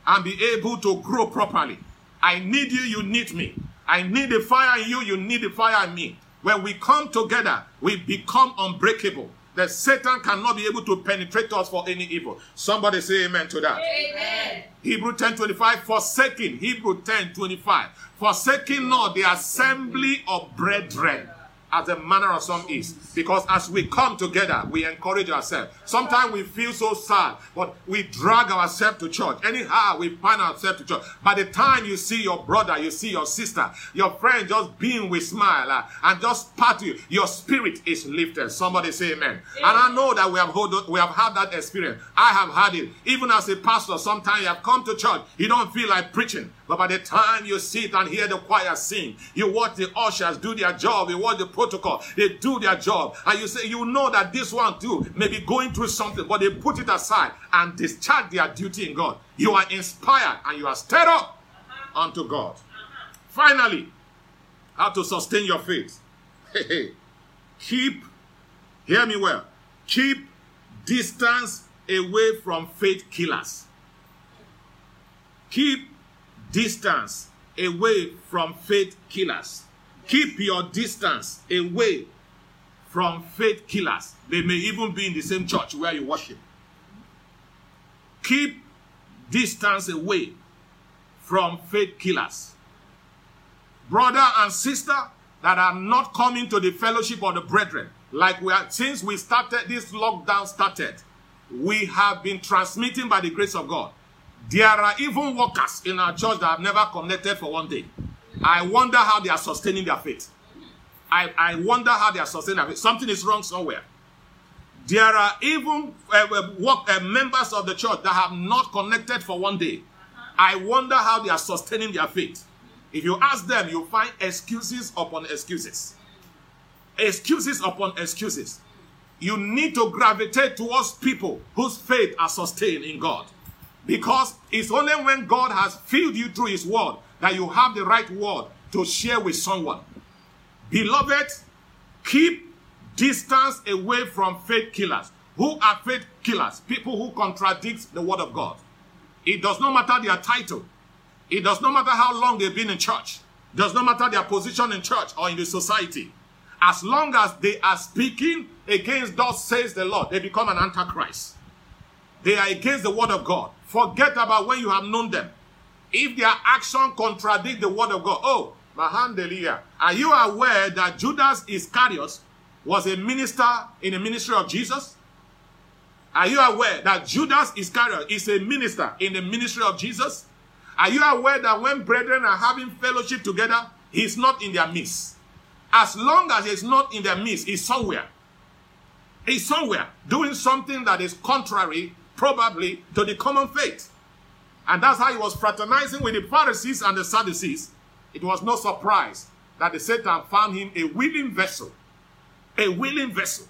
and be able to grow properly. I need you, you need me. I need the fire in you, you need the fire in me. When we come together, we become unbreakable. That Satan cannot be able to penetrate us for any evil. Somebody say amen to that. Amen. Hebrew 10 25, forsaking. Hebrew 10 25, forsaking not the assembly of brethren as the manner of some is. Because as we come together, we encourage ourselves. Sometimes we feel so sad, but we drag ourselves to church. Anyhow, we find ourselves to church. By the time you see your brother, you see your sister, your friend just being with smile uh, and just pat you, your spirit is lifted. Somebody say amen. amen. And I know that we have hold, we have had that experience. I have had it. Even as a pastor, sometimes you have come to church, you don't feel like preaching. But by the time you sit and hear the choir sing, you watch the ushers do their job, you watch the protocol, they do their job, and you say, you know that this one too may be going through something, but they put it aside and discharge their duty in God. You are inspired and you are stirred up unto God. Finally, how to sustain your faith. Hey, keep, hear me well, keep distance away from faith killers. Keep distance away from faith killers. Keep your distance away from faith killers. They may even be in the same church where you worship. Keep distance away from faith killers. Brother and sister that are not coming to the fellowship of the brethren, like we are since we started this lockdown started, we have been transmitting by the grace of God. There are even workers in our church that have never connected for one day. I wonder how they are sustaining their faith. I, I wonder how they are sustaining their faith. Something is wrong somewhere. There are even uh, work, uh, members of the church that have not connected for one day. I wonder how they are sustaining their faith. If you ask them, you find excuses upon excuses. Excuses upon excuses. You need to gravitate towards people whose faith are sustained in God. Because it's only when God has filled you through His word that you have the right word to share with someone. Beloved, keep distance away from faith killers. Who are faith killers? People who contradict the word of God. It does not matter their title. It does not matter how long they've been in church. It does not matter their position in church or in the society. As long as they are speaking against thus says the Lord, they become an antichrist. They are against the word of God. Forget about when you have known them. If their action contradict the word of God, oh, Mahandelia, are you aware that Judas Iscariot was a minister in the ministry of Jesus? Are you aware that Judas Iscariot is a minister in the ministry of Jesus? Are you aware that when brethren are having fellowship together, he's not in their midst? As long as he's not in their midst, he's somewhere. He's somewhere doing something that is contrary, probably, to the common faith. And that's how he was fraternizing with the Pharisees and the Sadducees. It was no surprise that the Satan found him a willing vessel. A willing vessel.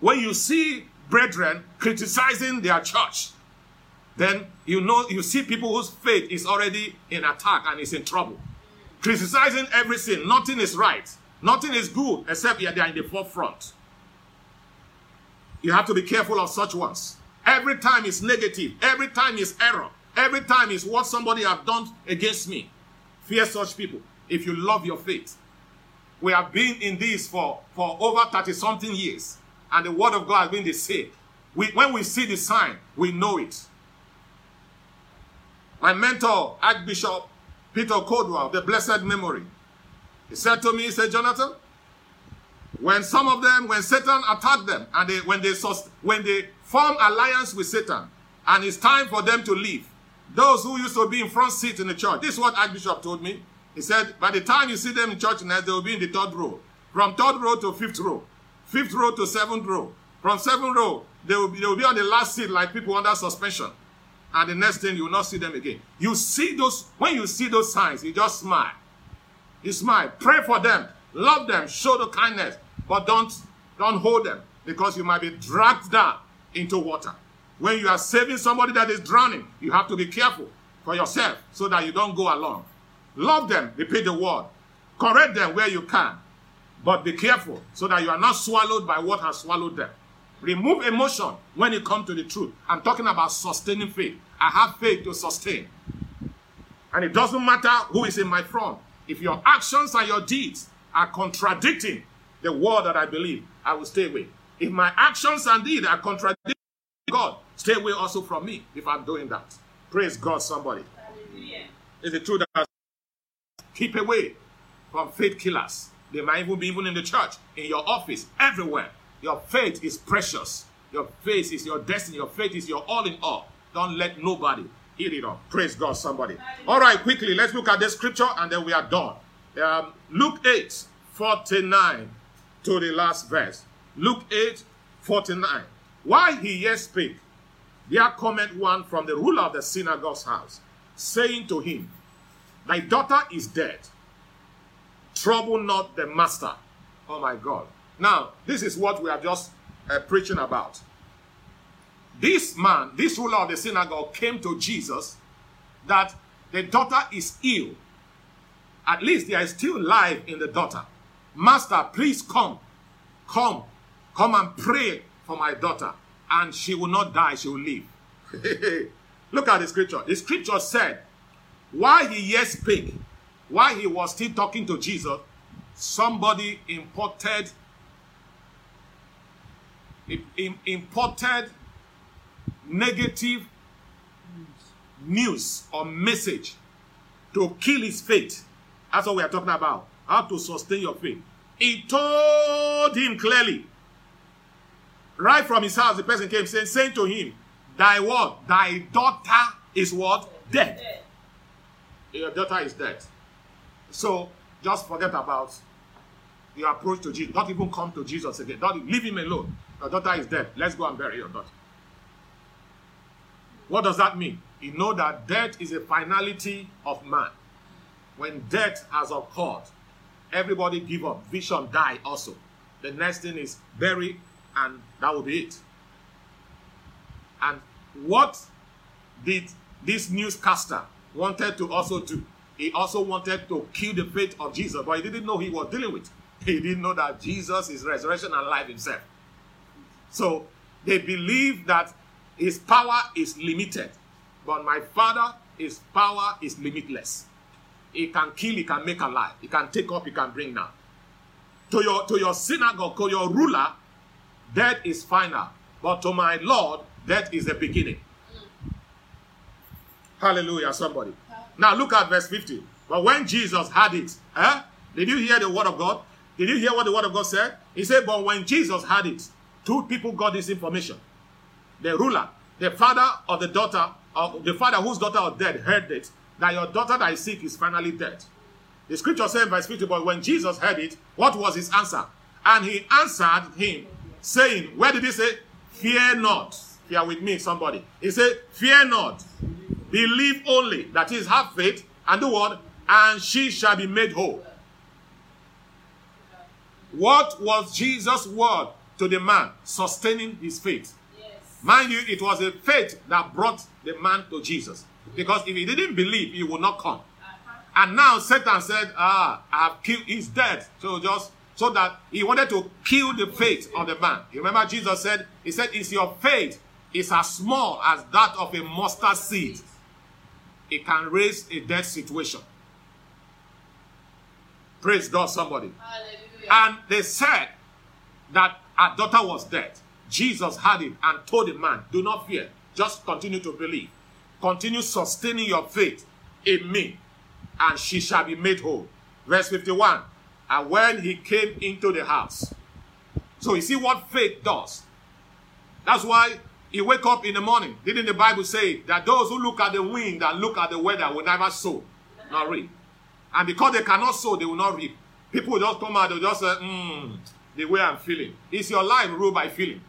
When you see brethren criticizing their church, then you know you see people whose faith is already in attack and is in trouble. Criticizing everything, nothing is right, nothing is good except yeah, they are in the forefront. You have to be careful of such ones. Every time is negative, every time is error, every time is what somebody have done against me. Fear such people if you love your faith. We have been in this for, for over 30 something years, and the word of God has been the same. We, when we see the sign, we know it. My mentor, Archbishop Peter Codwell, the blessed memory, he said to me, he said, Jonathan, when some of them, when Satan attacked them, and they, when they when they form alliance with Satan, and it's time for them to leave, those who used to be in front seat in the church, this is what Archbishop told me. He said, by the time you see them in church next, they will be in the third row. From third row to fifth row. Fifth row to seventh row. From seventh row, they will, be, they will be on the last seat like people under suspension and the next thing you will not see them again. You see those, when you see those signs, you just smile. You smile. Pray for them. Love them. Show the kindness. But don't, don't hold them because you might be dragged down into water. When you are saving somebody that is drowning, you have to be careful for yourself so that you don't go along. Love them, repeat the word. Correct them where you can. But be careful so that you are not swallowed by what has swallowed them. Remove emotion when it comes to the truth. I'm talking about sustaining faith. I have faith to sustain. And it doesn't matter who is in my front. If your actions and your deeds are contradicting the word that I believe, I will stay away. If my actions and deeds are contradicting God, stay away also from me if I'm doing that. Praise God, somebody. Hallelujah. Is it true that keep away from faith killers? They might even be even in the church, in your office, everywhere. Your faith is precious. Your faith is your destiny. Your faith is your all in all. Don't let nobody eat it up. Praise God, somebody. All right, quickly, let's look at the scripture and then we are done. Um, Luke 8, 49 to the last verse. Luke 8, 49. Why he yet spake, there cometh one from the ruler of the synagogue's house, saying to him, Thy daughter is dead. Trouble not the master. Oh my God. Now, this is what we are just uh, preaching about. This man, this ruler of the synagogue, came to Jesus that the daughter is ill. At least there is still life in the daughter. Master, please come. Come. Come and pray for my daughter. And she will not die, she will live. Look at the scripture. The scripture said, while he yet spake, while he was still talking to Jesus, somebody imported imported negative news or message to kill his faith. That's what we are talking about. How to sustain your faith. He told him clearly. Right from his house, the person came saying, saying to him, Thy what? Thy daughter is what? Dead. Your daughter is dead. So just forget about your approach to Jesus. Don't even come to Jesus again. Don't leave him alone. Your daughter is dead. Let's go and bury your daughter. What does that mean? You know that death is a finality of man. When death has occurred, everybody give up. Vision die also. The next thing is bury, and that will be it. And what did this newscaster wanted to also do? He also wanted to kill the faith of Jesus, but he didn't know he was dealing with. He didn't know that Jesus is resurrection and life himself. So they believe that his power is limited, but my father, his power is limitless. He can kill, he can make alive, he can take up, he can bring down. To your to your synagogue, to your ruler, death is final. But to my Lord, death is the beginning. Hallelujah, somebody. Now look at verse 50. But when Jesus had it, eh? Did you hear the word of God? Did you hear what the word of God said? He said, But when Jesus had it, two people got this information. The ruler, the father of the daughter, of the father whose daughter was dead, heard it, that your daughter that is sick is finally dead. The scripture says, verse 50, but when Jesus heard it, what was his answer? And he answered him, saying, Where did he say? Fear not. Fear with me, somebody. He said, Fear not. Believe only. That is, have faith and do what? And she shall be made whole. What was Jesus' word to the man? Sustaining his faith. Yes. Mind you, it was a faith that brought the man to Jesus. Because if he didn't believe, he would not come. And now Satan said, Ah, I have killed, he's dead. So just so that he wanted to kill the faith of the man. You remember Jesus said, He said, Is your faith is as small as that of a mustard seed? It can raise a dead situation. Praise God, somebody. Hallelujah. And they said that our daughter was dead. Jesus had it and told the man, Do not fear. Just continue to believe. Continue sustaining your faith in me, and she shall be made whole. Verse 51. And when he came into the house. So you see what faith does. That's why he wake up in the morning. Didn't the Bible say that those who look at the wind and look at the weather will never sow, not reap. And because they cannot sow, they will not reap. People just come out, they'll just say, hmm, the way I'm feeling. Is your life ruled by feeling?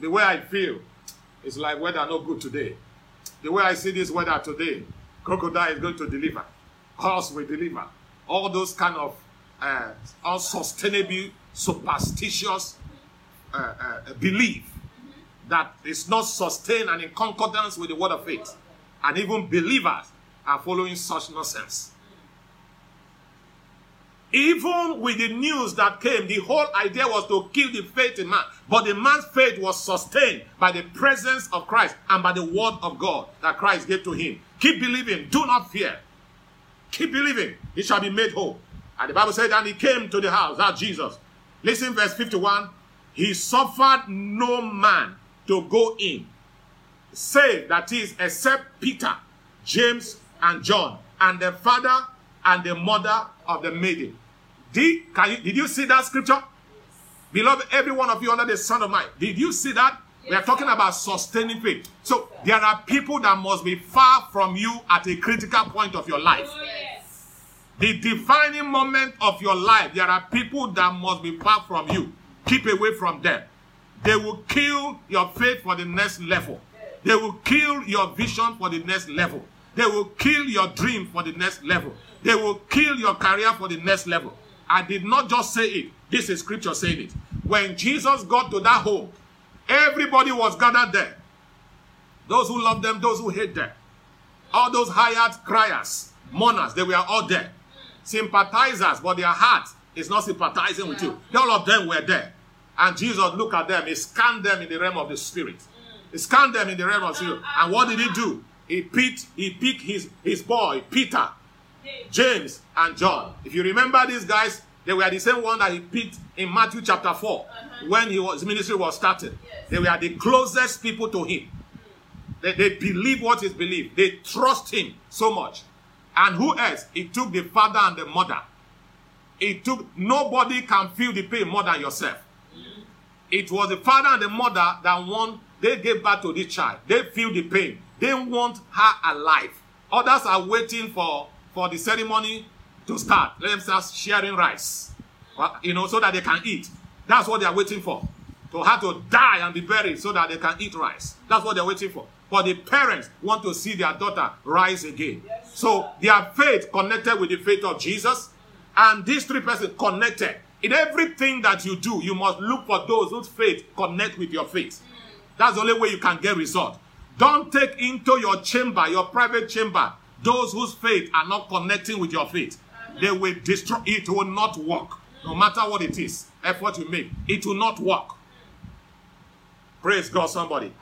The way I feel is like weather not good today. The way I see this weather today, crocodile is going to deliver. Horse will deliver. All those kind of uh, unsustainable, superstitious uh, uh, belief that is not sustained and in concordance with the word of faith. And even believers are following such nonsense. Even with the news that came, the whole idea was to kill the faith in man. But the man's faith was sustained by the presence of Christ and by the word of God that Christ gave to him. Keep believing, do not fear. Keep believing, he shall be made whole. And the Bible said, and he came to the house, that Jesus. Listen, verse 51. He suffered no man to go in, save that is, except Peter, James, and John, and the father and the mother of the maiden. Did, can you, did you see that scripture? Beloved, every one of you under the sound of mine, did you see that? Yes, we are talking about sustaining faith. So there are people that must be far from you at a critical point of your life. Oh, yes. The defining moment of your life, there are people that must be far from you. Keep away from them. They will kill your faith for the next level. They will kill your vision for the next level. They will kill your dream for the next level. They will kill your career for the next level. I did not just say it. This is scripture saying it. When Jesus got to that home, everybody was gathered there. Those who love them, those who hate them. All those hired criers, mourners, they were all there. Sympathizers, but their heart is not sympathizing with you. All of them were there. And Jesus looked at them. He scanned them in the realm of the spirit. He scanned them in the realm of the spirit. Mm. And what did he do? He picked, he picked his, his boy, Peter, James, and John. If you remember these guys, they were the same one that he picked in Matthew chapter 4 uh-huh. when he was, his ministry was started. Yes. They were the closest people to him. They, they believe what is believed. They trust him so much. And who else? He took the father and the mother. He took, nobody can feel the pain more than yourself. It was the father and the mother that want, they gave birth to this child. They feel the pain. They want her alive. Others are waiting for, for the ceremony to start. Let them start sharing rice. Uh, you know, so that they can eat. That's what they are waiting for. To have to die and be buried so that they can eat rice. That's what they're waiting for. But the parents want to see their daughter rise again. Yes, so their faith connected with the faith of Jesus. And these three persons connected. In everything that you do, you must look for those whose faith connect with your faith. That's the only way you can get result. Don't take into your chamber, your private chamber, those whose faith are not connecting with your faith. They will destroy. It will not work. No matter what it is, effort you make, it will not work. Praise God, somebody.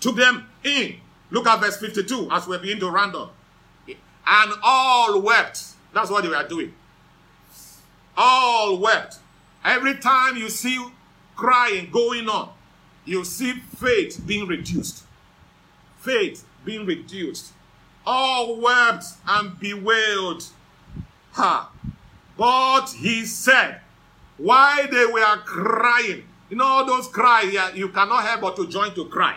Took them in. Look at verse 52 as we begin to round up. And all wept. That's what they were doing. All wept. Every time you see crying going on, you see faith being reduced. Faith being reduced. All wept and bewailed her. But he said, why they were crying, you know, all those cries, you cannot help but to join to cry.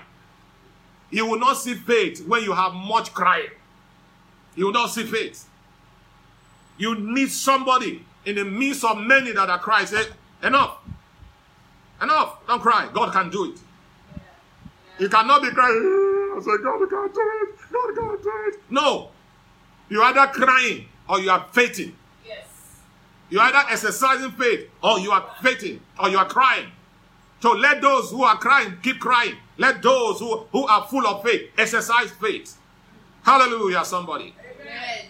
You will not see faith when you have much crying. You will not see faith. You need somebody in the midst of many that are crying. Say, enough. Enough. Don't cry. God can do it. You cannot be crying. I say, God can't do it. God can't do it. No. You're either crying or you are fainting. Yes. You're either exercising faith or you are fainting or you are crying. So let those who are crying keep crying. Let those who, who are full of faith exercise faith. Hallelujah, somebody. Amen.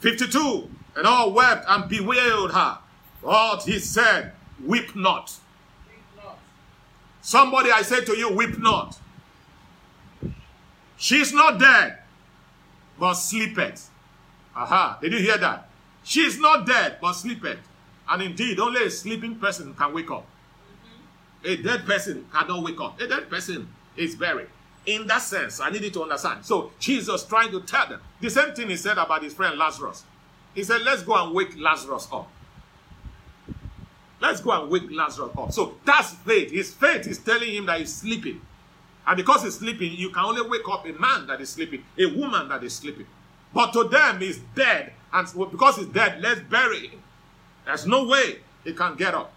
52. And all wept and bewailed her. But he said, Weep not. Weep not. Somebody, I say to you, weep not. She's not dead, but sleepeth. Aha. Did you hear that? She's not dead, but sleepeth. And indeed, only a sleeping person can wake up. A dead person cannot wake up. A dead person is buried. In that sense, I need you to understand. So Jesus trying to tell them the same thing he said about his friend Lazarus. He said, Let's go and wake Lazarus up. Let's go and wake Lazarus up. So that's faith. His faith is telling him that he's sleeping. And because he's sleeping, you can only wake up a man that is sleeping, a woman that is sleeping. But to them, he's dead. And because he's dead, let's bury him. There's no way he can get up.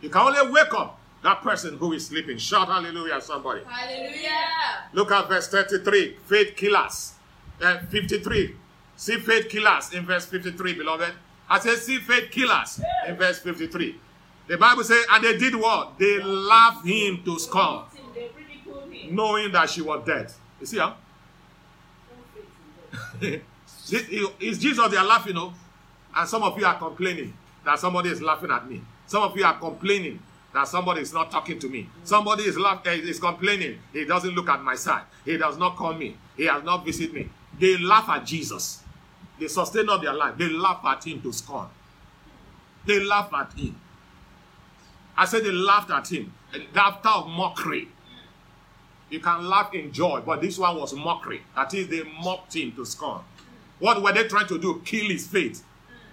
You can only wake up that person who is sleeping. Shout hallelujah, somebody. Hallelujah. Look at verse 33. Faith killers. Uh, 53. See faith killers in verse 53, beloved. I said, see faith killers in verse 53. The Bible says, and they did what? They laughed him to scorn, knowing that she was dead. You see, huh? it's Jesus they are laughing, know? And some of you are complaining that somebody is laughing at me. Some of you are complaining that somebody is not talking to me. Somebody is, laugh, uh, is complaining. He doesn't look at my side. He does not call me. He has not visited me. They laugh at Jesus. They sustain not their life. They laugh at him to scorn. They laugh at him. I said they laughed at him. Laughter of mockery. You can laugh in joy, but this one was mockery. That is, they mocked him to scorn. What were they trying to do? Kill his faith.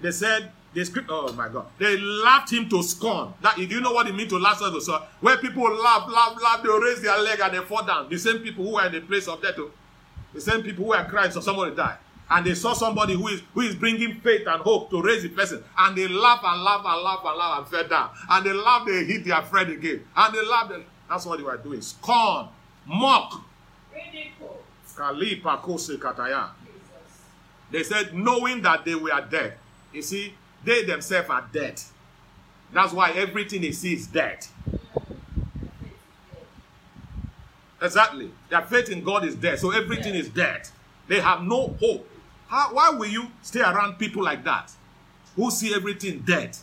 They said, the script, oh my God. They laughed him to scorn. That do you know what it means to laugh to scorn? Where people laugh, laugh, laugh, they raise their leg and they fall down. The same people who were in the place of death, oh. the same people who were crying so somebody died. And they saw somebody who is who is bringing faith and hope to raise the person. And they laugh and laugh and laugh and laugh and fell down. And they laugh, they hit their friend again. And they laugh. They, that's what they were doing. Scorn, mock. Kalipa Kose Kataya. They said, knowing that they were dead. You see, they themselves are dead. That's why everything they see is dead. Exactly. Their faith in God is dead. So everything is dead. They have no hope. How, why will you stay around people like that? Who see everything dead?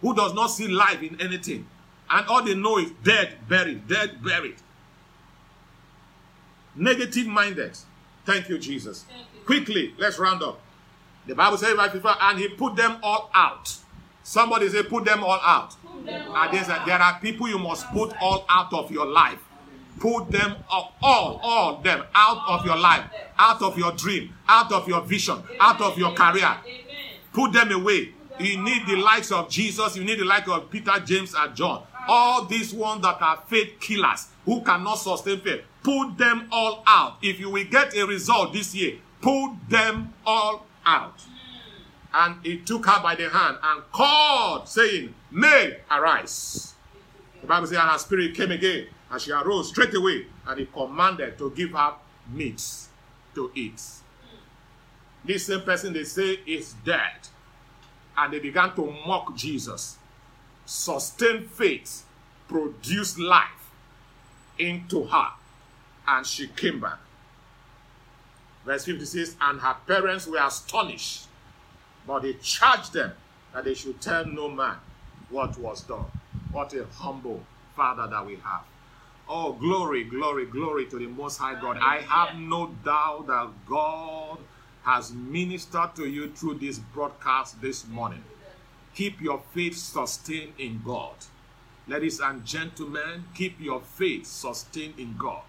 Who does not see life in anything? And all they know is dead, buried, dead, buried. Negative minded. Thank you, Jesus. Thank you. Quickly, let's round up. The Bible says, right before, and he put them all out. Somebody say, put them all out. Them all out. there are people you must put all out of your life. Put them all, all, all them out of your life, out of your dream, out of your vision, out of your career. Put them away. You need the likes of Jesus. You need the likes of Peter, James, and John. All these ones that are faith killers who cannot sustain faith. Put them all out. If you will get a result this year, put them all out. And he took her by the hand and called, saying, May arise. The Bible says, and her spirit came again, and she arose straight away, and he commanded to give her meats to eat. This same person they say is dead. And they began to mock Jesus. Sustain faith produce life into her. And she came back. Verse 56 And her parents were astonished, but they charged them that they should tell no man what was done. What a humble Father that we have. Oh, glory, glory, glory to the Most High God. I have no doubt that God has ministered to you through this broadcast this morning. Keep your faith sustained in God. Ladies and gentlemen, keep your faith sustained in God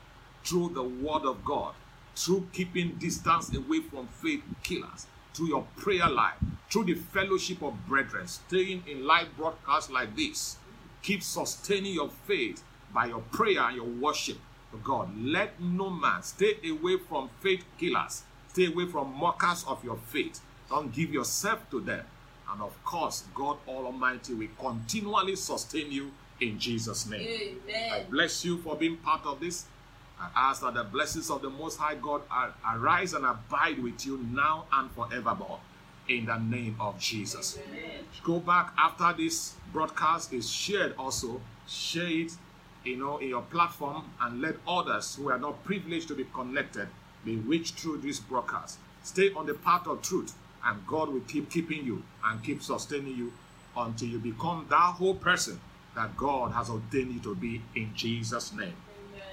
through the Word of God, through keeping distance away from faith killers, through your prayer life, through the fellowship of brethren, staying in live broadcasts like this. Keep sustaining your faith by your prayer and your worship to God. Let no man stay away from faith killers, stay away from mockers of your faith. Don't give yourself to them. And of course, God Almighty will continually sustain you in Jesus' name. Amen. I bless you for being part of this. I ask that the blessings of the Most High God arise and abide with you now and forevermore. In the name of Jesus. Amen. Go back after this broadcast is shared also. Share it, you know, in your platform and let others who are not privileged to be connected be reached through this broadcast. Stay on the path of truth, and God will keep keeping you and keep sustaining you until you become that whole person that God has ordained you to be in Jesus' name.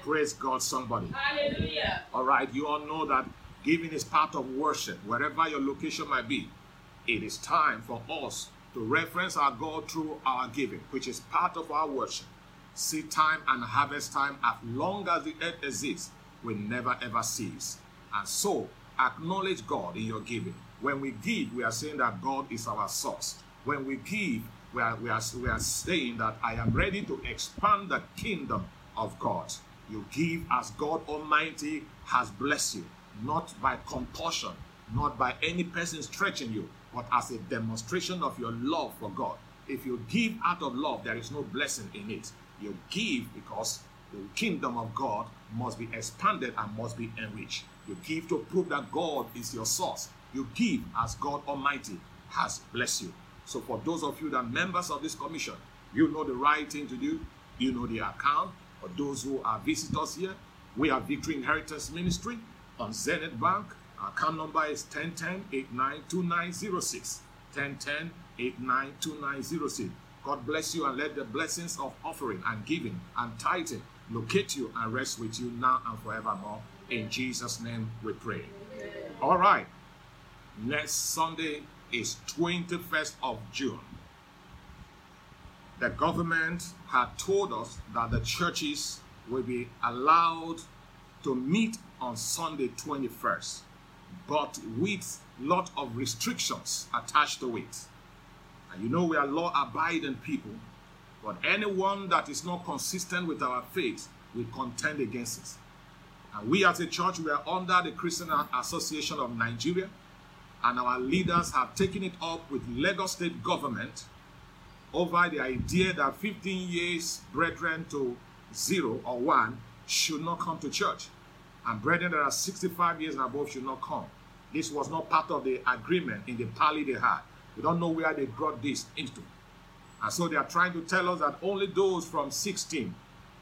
Praise God, somebody. Hallelujah. All right, you all know that giving is part of worship, wherever your location might be. It is time for us to reference our God through our giving, which is part of our worship. Seed time and harvest time, as long as the earth exists, will never ever cease. And so, acknowledge God in your giving. When we give, we are saying that God is our source. When we give, we are, we are, we are saying that I am ready to expand the kingdom of God. You give as God Almighty has blessed you, not by compulsion, not by any person stretching you, but as a demonstration of your love for God. If you give out of love, there is no blessing in it. You give because the kingdom of God must be expanded and must be enriched. You give to prove that God is your source. You give as God Almighty has blessed you. So, for those of you that members of this commission, you know the right thing to do. You know the account. For those who are visitors here, we are Victory Inheritance Ministry on Zenith Bank. Our account number is 1010-892906. 1010-892906. God bless you and let the blessings of offering and giving and tithing locate you and rest with you now and forevermore. In Jesus' name we pray. All right. Next Sunday is 21st of June the government had told us that the churches will be allowed to meet on Sunday 21st, but with lot of restrictions attached to it. And you know we are law-abiding people, but anyone that is not consistent with our faith will contend against it. And we as a church, we are under the Christian Association of Nigeria, and our leaders have taken it up with Lagos State government over the idea that 15 years brethren to zero or one should not come to church. And brethren that are 65 years and above should not come. This was not part of the agreement in the parley they had. We don't know where they brought this into. And so they are trying to tell us that only those from 16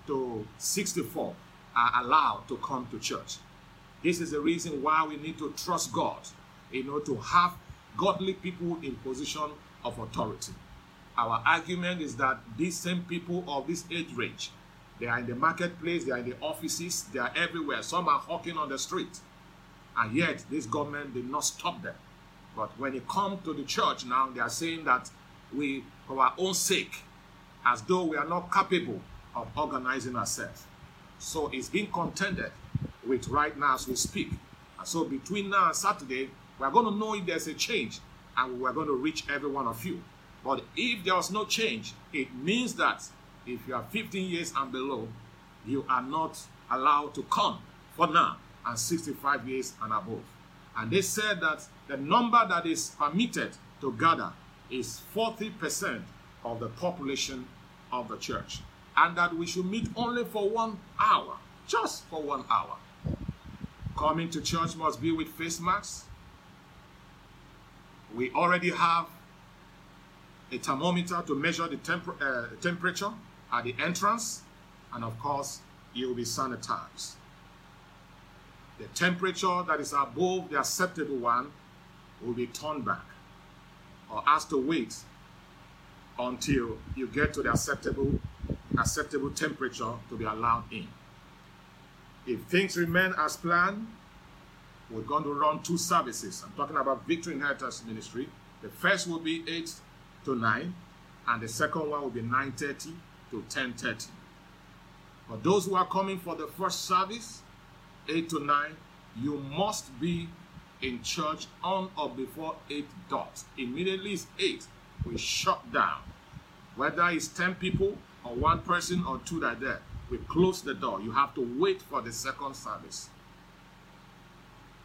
to 64 are allowed to come to church. This is the reason why we need to trust God, you know, to have godly people in position of authority. Our argument is that these same people of this age range, they are in the marketplace, they are in the offices, they are everywhere. Some are hawking on the street. And yet, this government did not stop them. But when it comes to the church now, they are saying that we, for our own sake, as though we are not capable of organizing ourselves. So it's being contended with right now as we speak. And so between now and Saturday, we are going to know if there's a change and we are going to reach every one of you. But if there was no change, it means that if you are 15 years and below, you are not allowed to come for now and 65 years and above. And they said that the number that is permitted to gather is 40% of the population of the church. And that we should meet only for one hour, just for one hour. Coming to church must be with face masks. We already have a thermometer to measure the temper uh, temperature at the entrance, and of course, you will be sanitized. The temperature that is above the acceptable one will be turned back or asked to wait until you get to the acceptable acceptable temperature to be allowed in. If things remain as planned, we're going to run two services. I'm talking about Victory Inheritance Ministry. The first will be 8 to 9, and the second one will be 9.30 to 10.30. For those who are coming for the first service, 8 to 9, you must be in church on or before 8 dot. Immediately it's 8, we shut down. Whether it's 10 people or one person or two that are there, we close the door. You have to wait for the second service.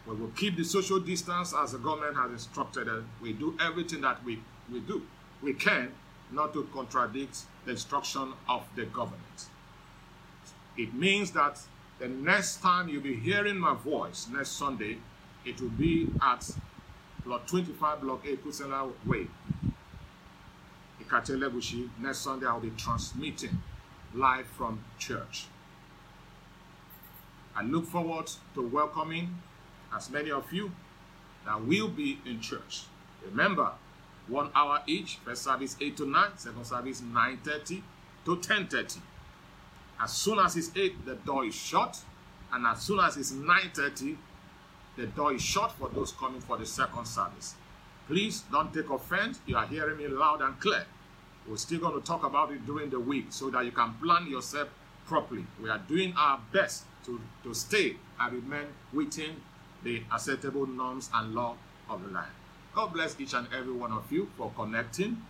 We will keep the social distance as the government has instructed us. We do everything that we, we do. We can not to contradict the instruction of the government. It means that the next time you'll be hearing my voice next Sunday, it will be at Block 25, Block 8, Kusela Way. Ikate Elegushi. Next Sunday, I'll be transmitting live from church. I look forward to welcoming as many of you that will be in church. Remember, one hour each, first service 8 to 9, second service 9.30 to 10.30. As soon as it's 8, the door is shut. And as soon as it's 9.30, the door is shut for those coming for the second service. Please don't take offense. You are hearing me loud and clear. We're still going to talk about it during the week so that you can plan yourself properly. We are doing our best to, to stay and remain within the acceptable norms and law of the land. God bless each and every one of you for connecting.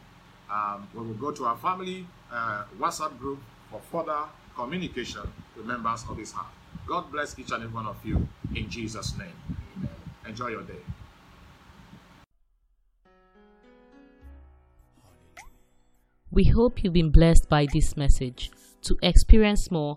Um, we will go to our family uh, WhatsApp group for further communication with members of this house. God bless each and every one of you in Jesus' name. Amen. Enjoy your day. We hope you've been blessed by this message. To experience more,